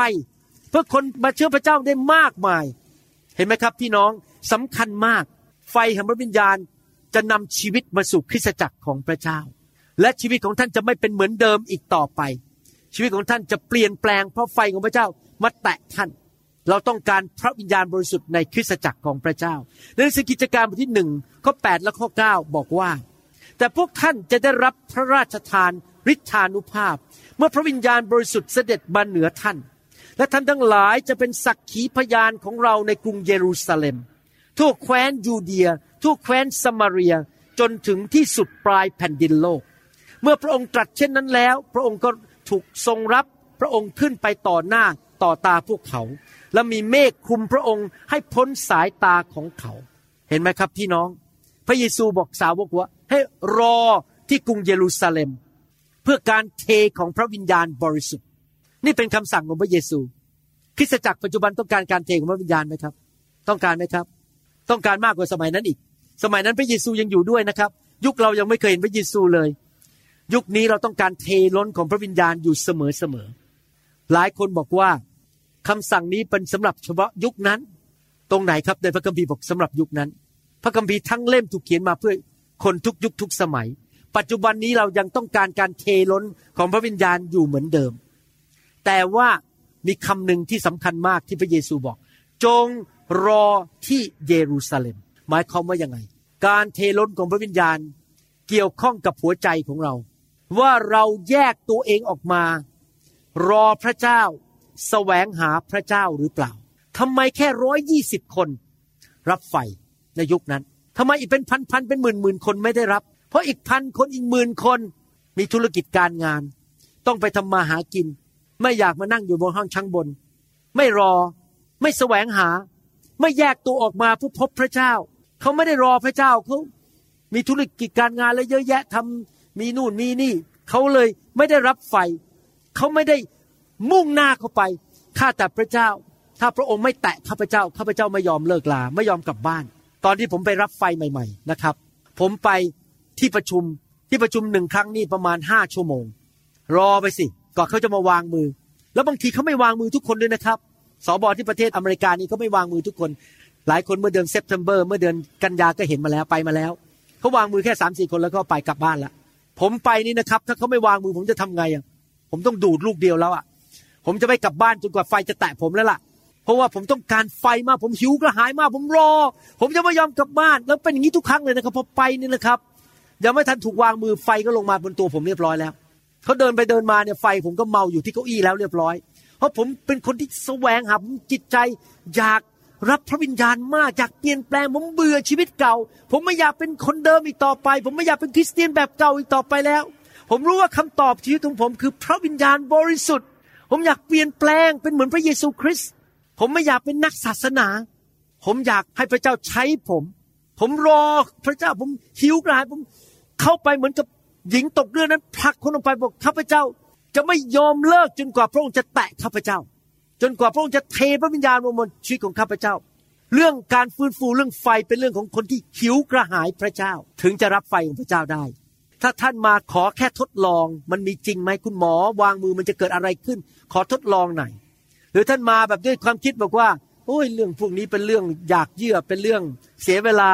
เพื่อคนมาเชื่อพระเจ้าได้มากมาย เห็นไหมครับพี่น้องสำคัญมาก ไฟแห่งพระวิญญาณจะนำชีวิตมาสู่คริสตจักรของพระเจ้า และชีวิตของท่านจะไม่เป็นเหมือนเดิมอีกต่อไป ชีวิตของท่านจะเปลี่ยนแปลงเพราะไฟของพระเจ้า มาแตะท่าน เราต้องการพระวิญญาณบริสุทธิ์ในคริสตจักรของพระเจ้าในหนังสือกิจการบทที่หนึ่งข้อ8และข้อ9บอกว่า แต่พวกท่านจะได้รับพระราชทานฤทธานุภาพ เมื่อพระวิญญาณบริสุทธิ์เสด็จมาเหนือท่าน และท่านทั้งหลายจะเป็นสักขีพยานของเราในกรุงเยรูซาเล็ม ทั่วแคว้นยูเดีย ทั่วแคว้นสมาเรียจนถึงที่สุดปลายแผ่นดินโลก เมื่อพระองค์ตรัสเช่นนั้นแล้ว พระองค์ก็ถูกทรงรับพระองค์ขึ้นไปต่อหน้า ต่อตาพวกเขา และมีเมฆคลุมพระองค์ให้พ้นสายตาของเขา เห็นไหมครับพี่น้อง พระเยซูบอกสาวกว่า ให้รอที่กรุงเยรูซาเล็ม เพื่อการเทของพระวิญญาณบริสุทธิ์ นี่เป็นคำสั่งของพระเยซู คริสตจักรปัจจุบันต้องการการเทของพระวิญญาณไหมครับ ต้องการไหมครับ ต้องการมากกว่าสมัยนั้นอีก สมัยนั้นพระเยซูยังอยู่ด้วยนะครับ ยุคเรายังไม่เคยเห็นพระเยซูเลยยุคนี้เราต้องการเทล้นของพระวิญญาณอยู่เสมอเสมอหลายคนบอกว่า คำสั่งนี้เป็นสำหรับเฉพาะยุคนั้น ตรงไหนครับในพระคัมภีร์บอกสำหรับยุคนั้น พระคัมภีร์ทั้งเล่มถูกเขียนมาเพื่อคนทุกยุคทุกสมัย ปัจจุบันนี้เรายังต้องการการเทล้นของพระวิญญาณอยู่เหมือนเดิม แต่ว่ามีคำหนึ่งที่สำคัญมากที่พระเยซูบอก จงรอที่เยรูซาเล็ม หมายความว่ายังไง การเทล้นของพระวิญญาณเกี่ยวข้องกับหัวใจของเรา ว่าเราแยกตัวเองออกมา รอพระเจ้า แสวงหาพระเจ้าหรือเปล่าทำไมแค่ร้อยยี่สิบคน รับไฟในยุคนั้นทำไมอีกเป็นพันพันเป็นหมื่นหมื่นคนไม่ได้รับ เพราะอีกพันคนอีกหมื่นคนมีธุรกิจการงาน ต้องไปทำมาหากิน ไม่อยากมานั่งอยู่บนห้องชั้งบน ไม่รอ ไม่แสวงหา ไม่แยกตัวออกมาเพื่อพบพระเจ้า เขาไม่ได้รอพระเจ้าเขามีธุรกิจการงานแล้วเยอะแยะทำมีนู่นมีนี่ เขาเลยไม่ได้รับไฟ เขาไม่ได้ มุ่งหน้าเข้าไปข้าแต่พระเจ้า ถ้าพระองค์ไม่แตะข้าพเจ้าข้าพเจ้าไม่ยอมเลิกลาไม่ยอมกลับบ้าน ตอนที่ผมไปรับไฟใหม่ ๆ นะครับ ผมไปที่ประชุมที่ประชุมหนึ่งครั้งนี่ประมาณห้าชั่วโมง รอไปสิก่อนเขาจะมาวางมือ แล้วบางทีเขาไม่วางมือทุกคนด้วยนะครับสบอที่ประเทศอเมริกานี่เขาไม่วางมือทุกคน หลายคนเมื่อเดือน September เมื่อเดือนกันยาก็เห็นมาแล้วไปมาแล้วเขาวางมือแค่สามสี่คนแล้วก็ไปกลับบ้านละผมไปนี่นะครับ ถ้าเขาไม่วางมือผมจะทำไงอะผมต้องดูดลูกเดียวแล้วอะ ผมจะไม่กลับบ้านจนกว่าไฟจะแตะผมแล้วล่ะ เพราะว่าผมต้องการไฟมากผมหิวกระหายมากผมรอ ผมจะไม่ยอมกลับบ้าน แล้วเป็นอย่างนี้ทุกครั้งเลยนะครับพอไปนี่นะครับยังไม่ทันถูกวางมือไฟก็ลงมาบนตัวผมเรียบร้อยแล้วเขาเดินไปเดินมาเนี่ยไฟผมก็เมาอยู่ที่เก้าอี้แล้วเรียบร้อย เพราะผมเป็นคนที่แสวงหาจิตใจอยากรับพระวิญญาณมากอยากเปลี่ยนแปลงผมเบื่อชีวิตเก่า ผมไม่อยากเป็นคนเดิมอีกต่อไป ผมไม่อยากเป็นคริสเตียนแบบเก่าอีกต่อไปแล้ว ผมรู้ว่าคำตอบชีวิตของผมคือพระวิญญาณบริสุทธิ์ ผมอยากเปลี่ยนแปลงเป็นเหมือนพระเยซูคริสต์ผมไม่อยากเป็นนักศาสนา ผมอยากให้พระเจ้าใช้ผม ผมรอพระเจ้าผมหิวกระหายผมเข้าไปเหมือนกับหญิงตกเรือนั้นผลักคนลงไปบอกข้าพเจ้า จะไม่ยอมเลิกจนกว่าพระองค์จะแตะข้าพเจ้า จนกว่าพระองค์จะเทพระวิญญาณลงบนชีวิตของข้าพเจ้า เรื่องการฟื้นฟูเรื่องไฟเป็นเรื่องของคนที่หิวกระหายพระเจ้า ถึงจะรับไฟของพระเจ้าได้ ถ้าท่านมาขอแค่ทดลอง มันมีจริงไหมคุณหมอ วางมือมันจะเกิดอะไรขึ้น ขอทดลองหน่อยหรือท่านมาแบบด้วยความคิดบอกว่าโอ้ยเรื่องพวกนี้เป็นเรื่องอยากเยื่อเป็นเรื่องเสียเวลา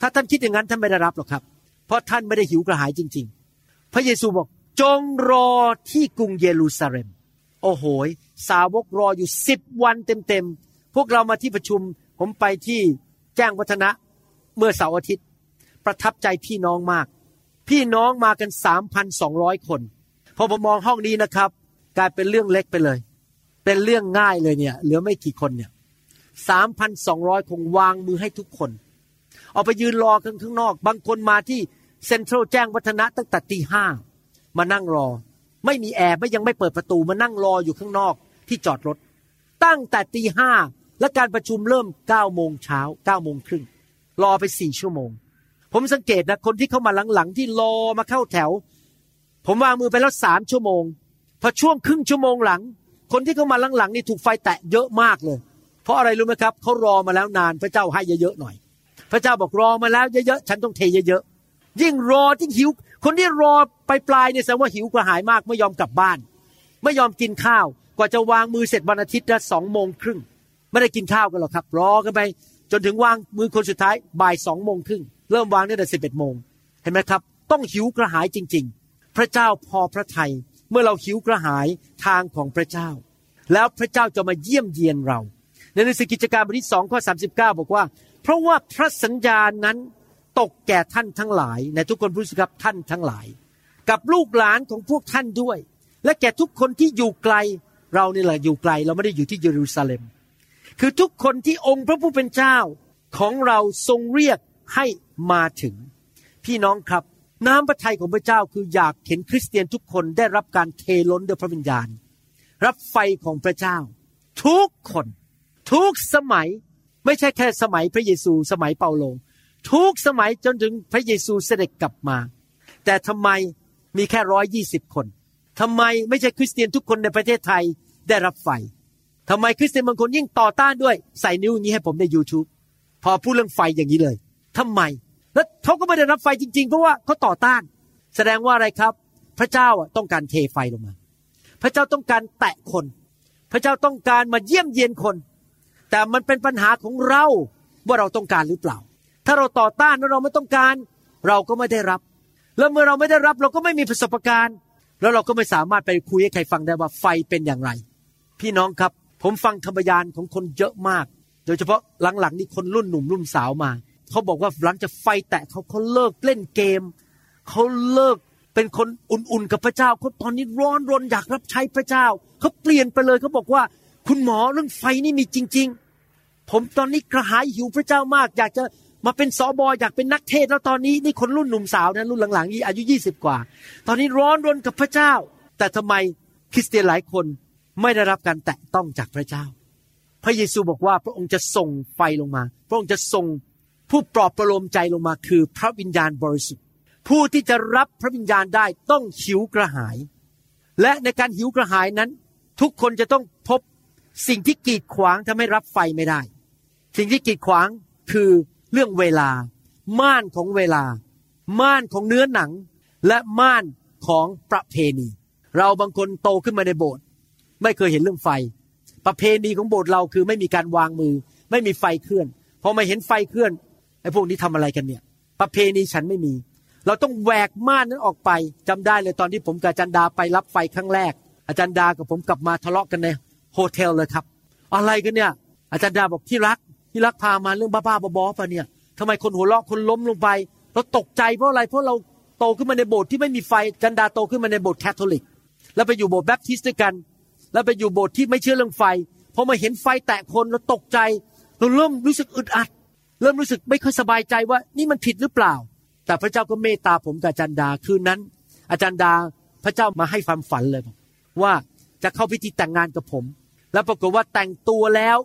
ถ้าท่านคิดอย่างนั้นท่านไม่ได้รับหรอกครับ เพราะท่านไม่ได้หิวกระหายจริง ๆ พระเยซูบอกจงรอที่กรุงเยรูซาเล็ม โอ้โหสาวกรออยู่สิบวันเต็มๆพวกเรามาที่ประชุม ผมไปที่แจ้งวัฒนะเมื่อเสาร์อาทิตย์ ประทับใจพี่น้องมาก พี่น้องมากันสามพันสองร้อยคนพอผมมองห้องนี้นะครับ กลายเป็นเรื่องเล็กไปเลย เป็นเรื่องง่ายเลยเนี่ย เหลือไม่กี่คนเนี่ยสามพันสองร้อยคงวางมือให้ทุกคน เอาไปยืนรอกันข้างนอก บางคนมาที่เซ็นทรัลแจ้งวัฒนะตั้งแต่ตีห้ามานั่งรอ ไม่มีแอร์ไม่ยังไม่เปิดประตูมานั่งรออยู่ข้างนอกที่จอดรถ ตั้งแต่ตีห้าและการประชุมเริ่มเก้าโมงเช้าเก้าโมงครึ่งรอไปสี่ชั่วโมง ผมสังเกตนะคนที่เข้ามาหลังๆที่รอมาเข้าแถว ผมวางมือไปแล้วสามชั่วโมงพอช่วงครึ่งชั่วโมงหลัง คนที่เข้ามาหลังๆนี่ถูกไฟแตะเยอะมากเลย เพราะอะไรรู้ไหมครับเขารอมาแล้วนานพระเจ้าให้เยอะๆหน่อย พระเจ้าบอกรอมาแล้วเยอะๆฉันต้องเทเยอะๆยิ่งรอยิ่งหิว คนที่รอไปปลายเนี่ยแสดงว่าหิวกระหายมากไม่ยอมกลับบ้าน ไม่ยอมกินข้าวกว่าจะวางมือเสร็จวันอาทิตย์ละสองโมงครึ่งไม่ได้กินข้าวกันหรอกครับ รอกันไปจนถึงวางมือคนสุดท้ายบ่ายสองโมงครึ่ง เริ่มวางตั้งแต่สิบเอ็ดโมงเห็นไหมครับ ต้องหิวกระหายจริง ๆ พระเจ้าพอพระทัยเมื่อเราหิวกระหายทางของพระเจ้า แล้วพระเจ้าจะมาเยี่ยมเยียนเรา ในหนังสือกิจการบทที่สองข้อสาสิบเก้าบอกว่า เพราะว่าพระสัญญานั้นตกแก่ท่านทั้งหลายในทุกคนพูดสิครับท่านทั้งหลาย กับลูกหลานของพวกท่านด้วย และแก่ทุกคนที่อยู่ไกลเรานี่แหละอยู่ไกลเราไม่ได้อยู่ที่เยรูซาเล็ม คือทุกคนที่องค์พระผู้เป็นเจ้าของเราทรงเรียกให้ มาถึง พี่น้องครับน้ำพระทัยของพระเจ้าคืออยากเห็นคริสเตียนทุกคนได้รับการเทล้นด้วยพระวิญญาณ รับไฟของพระเจ้า ทุกคน ทุกสมัยไม่ใช่แค่สมัยพระเยซูสมัยเปาโล ทุกสมัยจนถึงพระเยซูเสด็จกลับมา แต่ทำไมมีแค่ร้อยยี่สิบคนทำไมไม่ใช่คริสเตียนทุกคนในประเทศไทยได้รับไฟทำไมคริสเตียนบางคนยิ่งต่อต้านด้วยใส่นิ้วอย่างนี้ให้ผมใน YouTube พอพูดเรื่องไฟอย่างนี้เลย ทำไม แล้วเขาก็ไม่ได้รับไฟจริง ๆ เพราะว่าเขาต่อต้าน แสดงว่าอะไรครับ พระเจ้าต้องการเทไฟลงมา พระเจ้าต้องการแตะคน พระเจ้าต้องการมาเยี่ยมเยียนคน แต่มันเป็นปัญหาของเราว่าเราต้องการหรือเปล่า ถ้าเราต่อต้านแล้วเราไม่ต้องการ เราก็ไม่ได้รับ แล้วเมื่อเราไม่ได้รับเราก็ไม่มีประสบการณ์ แล้วเราก็ไม่สามารถไปคุยให้ใครฟังได้ว่าไฟเป็นอย่างไร พี่น้องครับ ผมฟังธรรยานของคนเยอะมาก โดยเฉพาะหลังๆนี่คนรุ่นหนุ่มรุ่นสาวมา เขาบอกว่าหลังจากไฟแตะเขาเขาเลิกเล่นเกม เขาเลิกเป็นคนอุ่นๆกับพระเจ้าเขาตอนนี้ร้อนรนอยากรับใช้พระเจ้า เขาเปลี่ยนไปเลยเขาบอกว่า คุณหมอเรื่องไฟนี่มีจริง ๆ ผมตอนนี้กระหายหิวพระเจ้ามาก อยากจะมาเป็นสอบออยากเป็นนักเทศแล้วตอนนี้นี่คนรุ่นหนุ่มสาวนะรุ่นหลังๆนี่อายุยี่สิบกว่า ตอนนี้ร้อนรนกับพระเจ้า แต่ทำไมคริสเตียนหลายคนไม่ได้รับการแตะต้องจากพระเจ้า พระเยซูบอกว่าพระองค์จะส่งไฟลงมา พระองค์จะส่ง ผู้ปลอบประโลมใจลงมาคือพระวิญญาณบริสุทธิ์ ผู้ที่จะรับพระวิญญาณได้ต้องหิวกระหาย และในการหิวกระหายนั้น ทุกคนจะต้องพบสิ่งที่กีดขวางทำให้รับไฟไม่ได้ สิ่งที่กีดขวางคือเรื่องเวลา ม่านของเวลา ม่านของเนื้อหนัง และม่านของประเพณี เราบางคนโตขึ้นมาในโบสถ์ไม่เคยเห็นเรื่องไฟ ประเพณีของโบสถ์เราคือไม่มีการวางมือ ไม่มีไฟเคลื่อนพอมาเห็นไฟเคลื่อน ไอ้พวกนี้ทำอะไรกันเนี่ย ประเพณีฉันไม่มี เราต้องแหวกม่านนั้นออกไปจำได้เลยตอนที่ผมกับอาจารย์ดาไปรับไฟครั้งแรก อาจารย์ดากับผมกลับมาทะเลาะกันใน hotel เลยครับ อะไรกันเนี่ย อาจารย์ดาบอกที่รักที่รักพามาเรื่องบ้าๆบอๆปะเนี่ยทำไมคนหัวเราะคนล้มลงไปเราตกใจเพราะอะไรเพราะเราโตขึ้นมาในโบสถ์ที่ไม่มีไฟจารย์ดาโตขึ้นมาในโบสถ์แคทอลิก แล้วไปอยู่โบสถ์แบปทิสต์ด้วยกัน แล้วไปอยู่โบสถ์ที่ไม่เชื่อเรื่องไฟพอมาเห็นไฟแตะคนเราตกใจเราเริ่มรู้สึกอึดอัด เริ่มรู้สึกไม่ค่อยสบายใจว่านี่มันผิดหรือเปล่า แต่พระเจ้าก็เมตตาผมกับอาจารย์ดาคืนนั้น อาจารย์ดาพระเจ้ามาให้ความฝันเลยว่าจะเข้าพิธีแต่งงานกับผม แล้วปรากฏว่าแต่งตัวแล้ว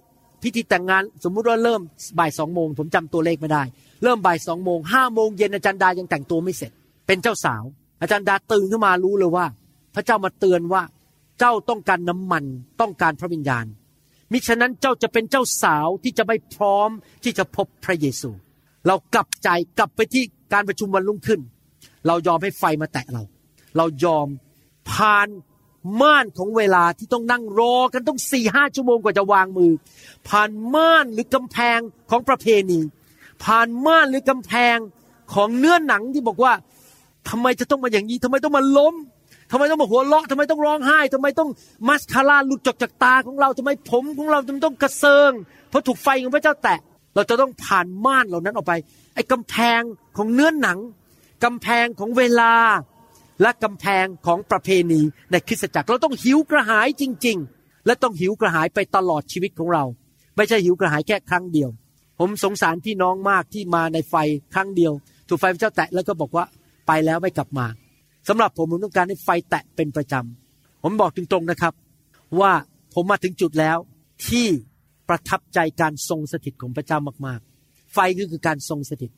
พิธีแต่งงานสมมุติว่าเริ่มบ่ายสองโมงผมจำตัวเลขไม่ได้ เริ่มบ่ายสองโมงห้าโมงเย็นอาจารย์ดายังแต่งตัวไม่เสร็จ เป็นเจ้าสาว อาจารย์ดาตื่นขึ้นมารู้เลยว่า พระเจ้ามาเตือนว่าเจ้าต้องการน้ำมันต้องการพระวิญญาณ มิฉะนั้นเจ้าจะเป็นเจ้าสาวที่จะไม่พร้อมที่จะพบพระเยซู เรากลับใจกลับไปที่การประชุมวันรุ่งขึ้น เรายอมให้ไฟมาแตะเรา เรายอมผ่านม่านของเวลาที่ต้องนั่งรอกันต้องสี่ห้าชั่วโมงกว่าจะวางมือ ผ่านม่านหรือกำแพงของประเพณี ผ่านม่านหรือกำแพงของเนื้อหนังที่บอกว่าทำไมจะต้องมาอย่างนี้ทำไมต้องมาล้ม ทำไมต้องมาหัวเราะทำไมต้องร้องไห้ทำไมต้องมัสคาร่าหลุดจากจากตาของเราทำไมผมของเราทำไมต้องกระเซิง เพราะถูกไฟของพระเจ้าแตะ เราจะต้องผ่านม่านเหล่านั้นออกไป ไอ้กำแพงของเนื้อหนังกำแพงของเวลาและกำแพงของประเพณีในคริสตจักร เราต้องหิวกระหายจริง ๆ และต้องหิวกระหายไปตลอดชีวิตของเรา ไม่ใช่หิวกระหายแค่ครั้งเดียว ผมสงสารพี่น้องมากที่มาในไฟครั้งเดียว ถูกไฟพระเจ้าแตะแล้วก็บอกว่าไปแล้วไม่กลับมา สำหรับผมผมต้องการให้ไฟแตะเป็นประจำผมบอกตรงๆนะครับ ว่าผมมาถึงจุดแล้วที่ประทับใจการทรงสถิตของพระเจ้ามากๆ ไฟก็คือการทรงสถิต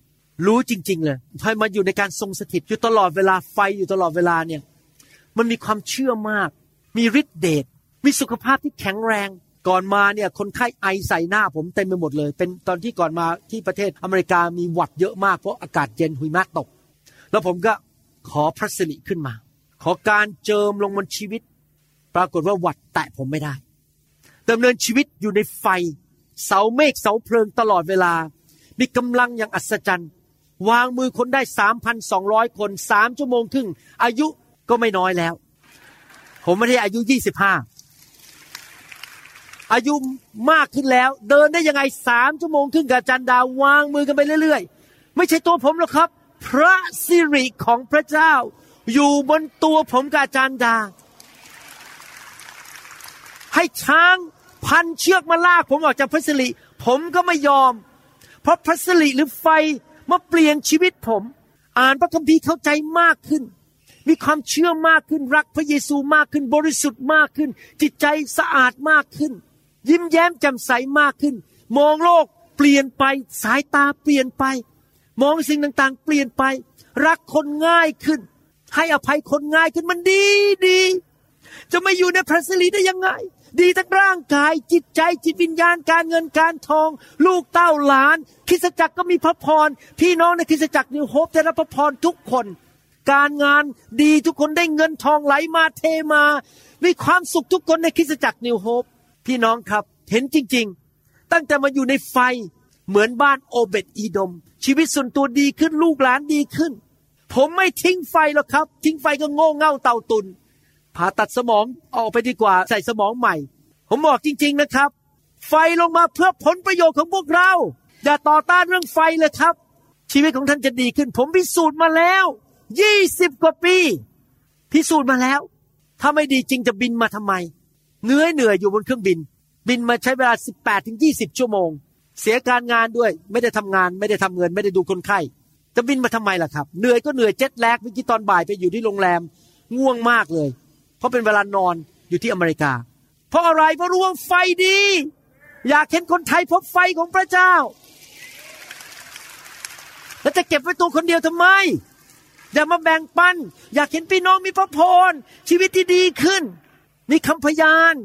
รู้จริง ๆ เลยพอมาอยู่ในการทรงสถิตอยู่ตลอดเวลาไฟอยู่ตลอดเวลาเนี่ยมันมีความเชื่อมาก มีฤทธิเดชมีสุขภาพที่แข็งแรงก่อนมาเนี่ยคนไข้ไอใส่หน้าผมเต็มไปหมดเลย เป็นตอนที่ก่อนมาที่ประเทศอเมริกามีหวัดเยอะมากเพราะอากาศเย็นหุยมากตก แล้วผมก็ ขอพระสิริขึ้นมา ขอการเจิมลงบนชีวิต ปรากฏว่าวัดแตะผมไม่ได้ดำเนินชีวิตอยู่ในไฟ เสาเมฆเสาเพลิงตลอดเวลา มีกำลังอย่างอัศจรรย์ วางมือคนได้สามพันสองร้อยคนสามชั่วโมงครึ่ง อายุก็ไม่น้อยแล้ว ผมไม่ได้อายุยี่สิบห้าอายุมากขึ้นแล้ว เดินได้ยังไงสามชั่วโมงครึ่งกับจันดาวางมือกันไปเรื่อย ๆ ไม่ใช่ตัวผมหรอกครับ พระสิริของพระเจ้า อยู่บนตัวผมกับอาจารย์ดา ให้ช้างพันเชือกมาลากผมออกจากพระสิริผมก็ไม่ยอม เพราะพระสิริหรือไฟมาเปลี่ยนชีวิตผม อ่านพระคัมภีร์เข้าใจมากขึ้น มีความเชื่อมากขึ้นรักพระเยซูมากขึ้นบริสุทธิ์มากขึ้น จิตใจสะอาดมากขึ้น ยิ้มแย้มแจ่มใสมากขึ้น มองโลกเปลี่ยนไปสายตาเปลี่ยนไป มองสิ่งต่างๆ เปลี่ยนไป รักคนง่ายขึ้น ให้อภัยคนง่ายขึ้นมันดีดี จะไม่อยู่ในพระสิริได้ยังไง ดีทั้งร่างกายจิตใจจิตวิญญาณการเงินการทอง ลูกเต้าหลานคริสจักรก็มีพระพร พี่น้องในคริสจักรนิวโฮปได้รับพระพรทุกคน การงานดีทุกคนได้เงินทองไหลมาเทมา มีความสุขทุกคนในคริสจักรนิวโฮปพี่น้องครับเห็นจริง ๆ ตั้งแต่มาอยู่ในไฟเหมือนบ้านโอเบตอีดม ชีวิตส่วนตัวดีขึ้นลูกหลานดีขึ้น ผมไม่ทิ้งไฟหรอกครับ ทิ้งไฟก็โง่เง่าเต่าตุนผ่าตัดสมองออกไปดีกว่าใส่สมองใหม่ ผมบอกจริง ๆนะครับ ไฟลงมาเพื่อผลประโยชน์ของพวกเรา อย่าต่อต้านเรื่องไฟเลยครับ ชีวิตของท่านจะดีขึ้น ผมพิสูจน์มาแล้วยี่สิบกว่าปี พิสูจน์มาแล้ว ถ้าไม่ดีจริงจะบินมาทำไมเหนื่อยเหนื่อยอยู่บนเครื่องบิน บินมาใช้เวลาสิบแปดถึงยี่สิบชั่วโมง เสียการงานด้วย ไม่ได้ทำงานไม่ได้ทำเงิน ไม่ได้ดูคนไข้ จะบินมาทำไมล่ะครับ เหนื่อยก็เหนื่อยเจ็ดแลกเมื่อกี้ตอนบ่ายไปอยู่ที่โรงแรมง่วงมากเลย เพราะเป็นเวลานอนอยู่ที่อเมริกา เพราะอะไรเพราะรู้ว่าไฟดี อยากเห็นคนไทยพบไฟของพระเจ้า แล้วจะเก็บไว้ตัวคนเดียวทำไม อย่ามาแบ่งปัน อยากเห็นพี่น้องมีพระพรชีวิตที่ดีขึ้น มีคำพยาน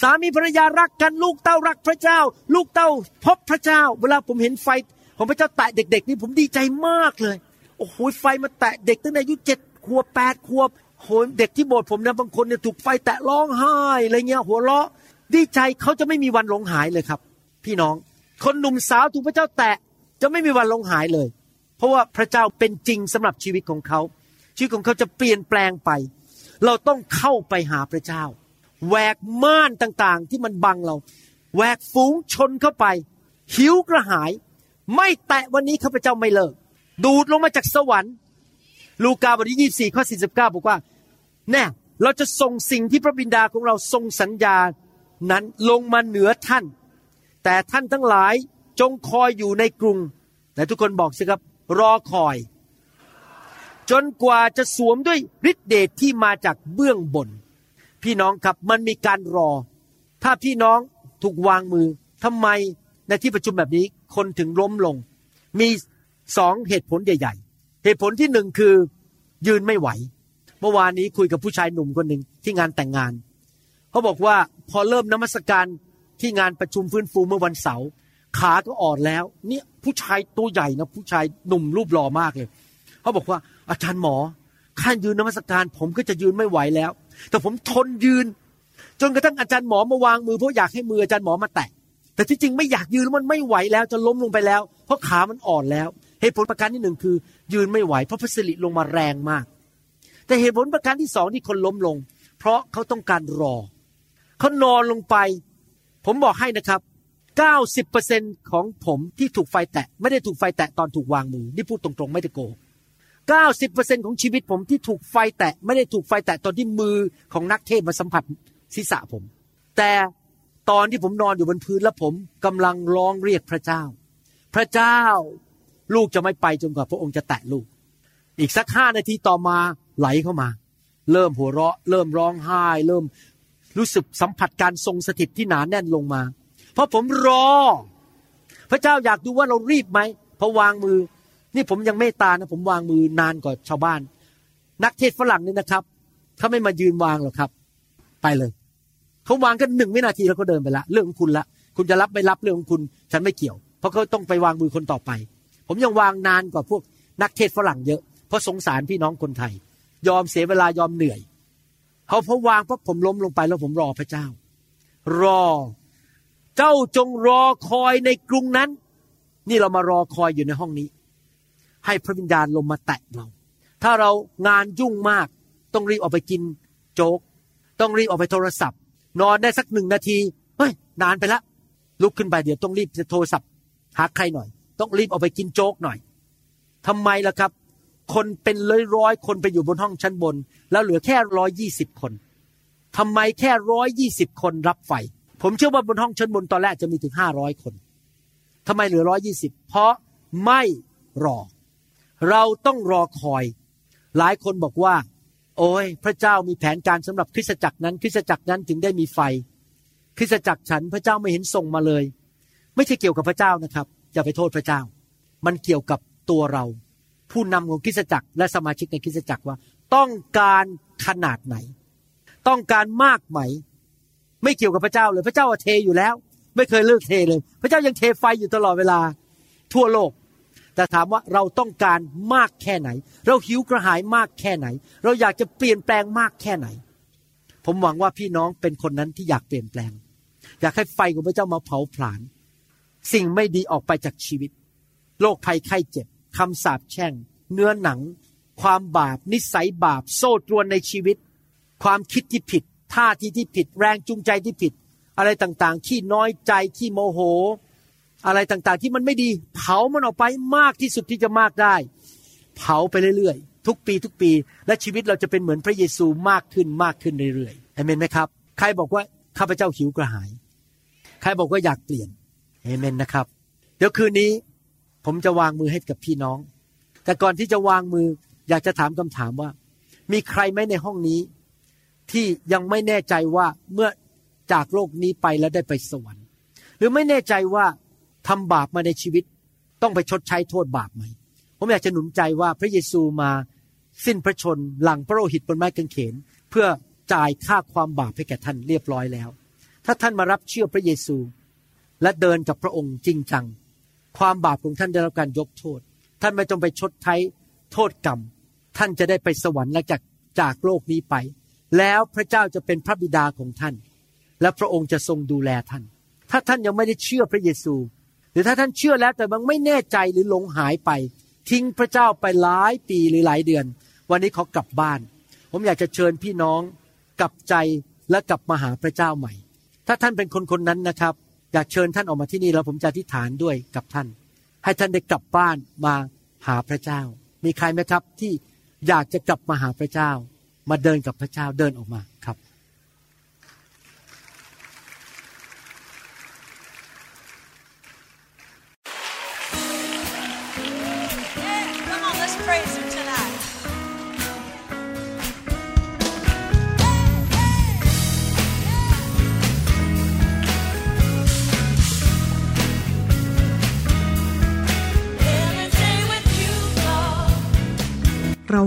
สามีภรรยารักกันลูกเต้ารักพระเจ้า ลูกเต้าพบพระเจ้า เวลาผมเห็นไฟของพระเจ้าแตะเด็ก ๆ นี่ผมดีใจมากเลยโอ้โหไฟมาแตะเด็กตั้งแต่อายุเจ็ดขวบแปดขวบโหเด็กที่โบสถ์ผมนะบางคนเนี่ยถูกไฟแตะร้องไห้อะไรเงี้ยหัวเราะดีใจเขาจะไม่มีวันหลงหายเลยครับ พี่น้อง คนหนุ่มสาวถูกพระเจ้าแตะจะไม่มีวันหลงหายเลย เพราะว่าพระเจ้าเป็นจริงสำหรับชีวิตของเขาชีวิตของเขาจะเปลี่ยนแปลงไป เราต้องเข้าไปหาพระเจ้า แหวกม่านต่างๆ ที่มันบังเราแหวกฝูงชนเข้าไป หิวกระหาย ไม่แตะวันนี้ข้าพเจ้าไม่เลิก ดูดลงมาจากสวรรค์ ลูกาบทที่ยี่สี่ข้อสี่สิบเก้าบอกว่า แน่เราจะส่งสิ่งที่พระบิดาของเราทรงสัญญานั้นลงมาเหนือท่าน แต่ท่านทั้งหลายจงคอยอยู่ในกรุงแต่ทุกคนบอกสิครับ รอคอย จนกว่าจะสวมด้วยฤทธิเดชที่มาจากเบื้องบน พี่น้องครับมันมีการรอ ถ้าพี่น้องถูกวางมือทำไมในที่ประชุมแบบนี้คนถึงล้มลง มีสองเหตุผลใหญ่ ๆ เหตุผลที่หนึ่งคือยืนไม่ไหว เมื่อวานนี้คุยกับผู้ชายหนุ่มคนหนึ่งที่งานแต่งงาน เขาบอกว่าพอเริ่มนมัสการที่งานประชุมฟื้นฟูเมื่อวันเสาร์ขาก็อ่อนแล้ว เนี่ยผู้ชายตัวใหญ่นะผู้ชายหนุ่มรูปหล่อมากเลย เขาบอกว่าอาจารย์หมอข้ายืนนมัสการผมก็จะยืนไม่ไหวแล้ว แต่ผมทนยืน จนกระทั่งอาจารย์หมอมาวางมือเพราะอยากให้มืออาจารย์หมอมาแตะแต่ที่จริงไม่อยากยืนมันไม่ไหวแล้วจะล้มลงไปแล้ว เพราะขามันอ่อนแล้วเหตุผลประการที่หนึ่งคือ ยืนไม่ไหวเพราะพระสิริลงมาแรงมาก แต่เหตุผลประการที่สองที่คนล้มลง เพราะเขาต้องการรอเขานอนลงไป ผมบอกให้นะครับ90%ของผมที่ถูกไฟแตะ ไม่ได้ถูกไฟแตะตอนถูกวางมือ นี่พูดตรงๆ ไม่ได้โกหก 90%ของชีวิตผมที่ถูกไฟแตะไม่ได้ถูกไฟแตะตอนที่มือของนักเทศมาสัมผัสศีรษะผม แต่ตอนที่ผมนอนอยู่บนพื้นแล้วผมกำลังร้องเรียกพระเจ้า พระเจ้าลูกจะไม่ไปจนกว่าพระองค์จะแตะลูก อีกสักห้านาทีต่อมาไหลเข้ามา เริ่มหัวเราะ เริ่มร้องไห้ เริ่มรู้สึกสัมผัสการทรงสถิตที่หนานแน่นลงมา เพราะผมรอ พระเจ้าอยากดูว่าเรารีบไหมพอวางมือ นี่ผมยังเมตตานะผมวางมือนานกว่าชาวบ้าน นักเทศฝรั่งนี่นะครับเขาไม่มายืนวางหรอกครับ ไปเลยเขาวางกันหนึ่งวินาทีแล้วก็เดินไปละ เรื่องของคุณละ คุณจะรับไม่รับเรื่องของคุณ ฉันไม่เกี่ยว เพราะเขาต้องไปวางมือคนต่อไป ผมยังวางนานกว่าพวกนักเทศฝรั่งเยอะเพราะสงสารพี่น้องคนไทย ยอมเสียเวลายอมเหนื่อยเขาพอวางเพราะผมล้มลงไปแล้วผมรอพระเจ้า รอ เจ้าจงรอคอยในกรุงนั้น นี่เรามารอคอยอยู่ในห้องนี้ ให้พระวิญญาณลงมาแตะเรา ถ้าเรางานยุ่งมาก ต้องรีบออกไปกินโจ๊ก ต้องรีบออกไปโทรศัพท์ นอนได้สักหนึ่งนาที เฮ้ย นานไปละ ลุกขึ้นไปเดี๋ยวต้องรีบจะโทรศัพท์ หาใครหน่อย ต้องรีบออกไปกินโจ๊กหน่อยทำไมล่ะครับ คนเป็นร้อยร้อยคนไปอยู่บนห้องชั้นบน แล้วเหลือแค่ร้อยยี่สิบคนทำไมแค่ร้อยยี่สิบคนรับไฟ ผมเชื่อว่าบนห้องชั้นบนตอนแรกจะมีถึงห้าร้อยคนทำไมเหลือร้อยยี่สิบเพราะไม่รอ เราต้องรอคอย หลายคนบอกว่า โอ้ยพระเจ้ามีแผนการสำหรับคริสตจักรนั้น คริสตจักรนั้นถึงได้มีไฟ คริสตจักรฉันพระเจ้าไม่เห็นส่งมาเลย ไม่ใช่เกี่ยวกับพระเจ้านะครับ อย่าไปโทษพระเจ้า มันเกี่ยวกับตัวเรา ผู้นำของคริสตจักร และสมาชิกในคริสตจักรว่า ต้องการขนาดไหน ต้องการมากไหม ไม่เกี่ยวกับพระเจ้าเลย พระเจ้าเทอยู่แล้ว ไม่เคยเลิกเทเลย พระเจ้ายังเทไฟอยู่ตลอดเวลา ทั่วโลก แต่ถามว่าเราต้องการมากแค่ไหน เราหิวกระหายมากแค่ไหน เราอยากจะเปลี่ยนแปลงมากแค่ไหน ผมหวังว่าพี่น้องเป็นคนนั้นที่อยากเปลี่ยนแปลง อยากให้ไฟของพระเจ้ามาเผาผลาญสิ่งไม่ดีออกไปจากชีวิตโรคภัยไข้เจ็บคำสาปแช่ง เนื้อหนัง ความบาป นิสัยบาป โซ่ตรวนในชีวิต ความคิดที่ผิด ท่าทีที่ผิด แรงจูงใจที่ผิด อะไรต่างๆที่น้อยใจที่โมโห อะไรต่างๆที่มันไม่ดี เผามันออกไปมากที่สุดที่จะมากได้ เผาไปเรื่อยๆ ทุกปีทุกปี และชีวิตเราจะเป็นเหมือนพระเยซูมากขึ้นมากขึ้นเรื่อยๆเอเมนไหมครับ ใครบอกว่าข้าพเจ้าหิวกระหาย ใครบอกว่าอยากเปลี่ยนเอเมนนะครับ เดี๋ยวคืนนี้ผมจะวางมือให้กับพี่น้อง แต่ก่อนที่จะวางมืออยากจะถามคำถามว่า มีใครไหมในห้องนี้ ที่ยังไม่แน่ใจว่าเมื่อจากโลกนี้ไปแล้วได้ไปสวรรค์ หรือไม่แน่ใจว่า ทำบาปมาในชีวิต ต้องไปชดใช้โทษบาปไหม ผมอยากจะหนุนใจว่าพระเยซูมาสิ้นพระชนหลังพระโลหิตบนไม้กางเขน เพื่อจ่ายค่าความบาปให้แก่ท่านเรียบร้อยแล้ว ถ้าท่านมารับเชื่อพระเยซู และเดินกับพระองค์จริงจัง ความบาปของท่านได้รับการยกโทษ ท่านไม่ต้องไปชดใช้โทษกรรม ท่านจะได้ไปสวรรค์และจากจากโลกนี้ไป แล้วพระเจ้าจะเป็นพระบิดาของท่าน และพระองค์จะทรงดูแลท่าน ถ้าท่านยังไม่ได้เชื่อพระเยซู หรือถ้าท่านเชื่อแล้วแต่มันไม่แน่ใจหรือหลงหายไป ทิ้งพระเจ้าไปหลายปีหรือหลายเดือน วันนี้เขากลับบ้าน ผมอยากจะเชิญพี่น้องกลับใจและกลับมาหาพระเจ้าใหม่ ถ้าท่านเป็นคนคนนั้นนะครับ อยากเชิญท่านออกมาที่นี่แล้วผมจะอธิษฐานด้วยกับท่าน ให้ท่านได้กลับบ้านมาหาพระเจ้า มีใครไหมครับที่อยากจะกลับมาหาพระเจ้า มาเดินกับพระเจ้าเดินออกมาครับ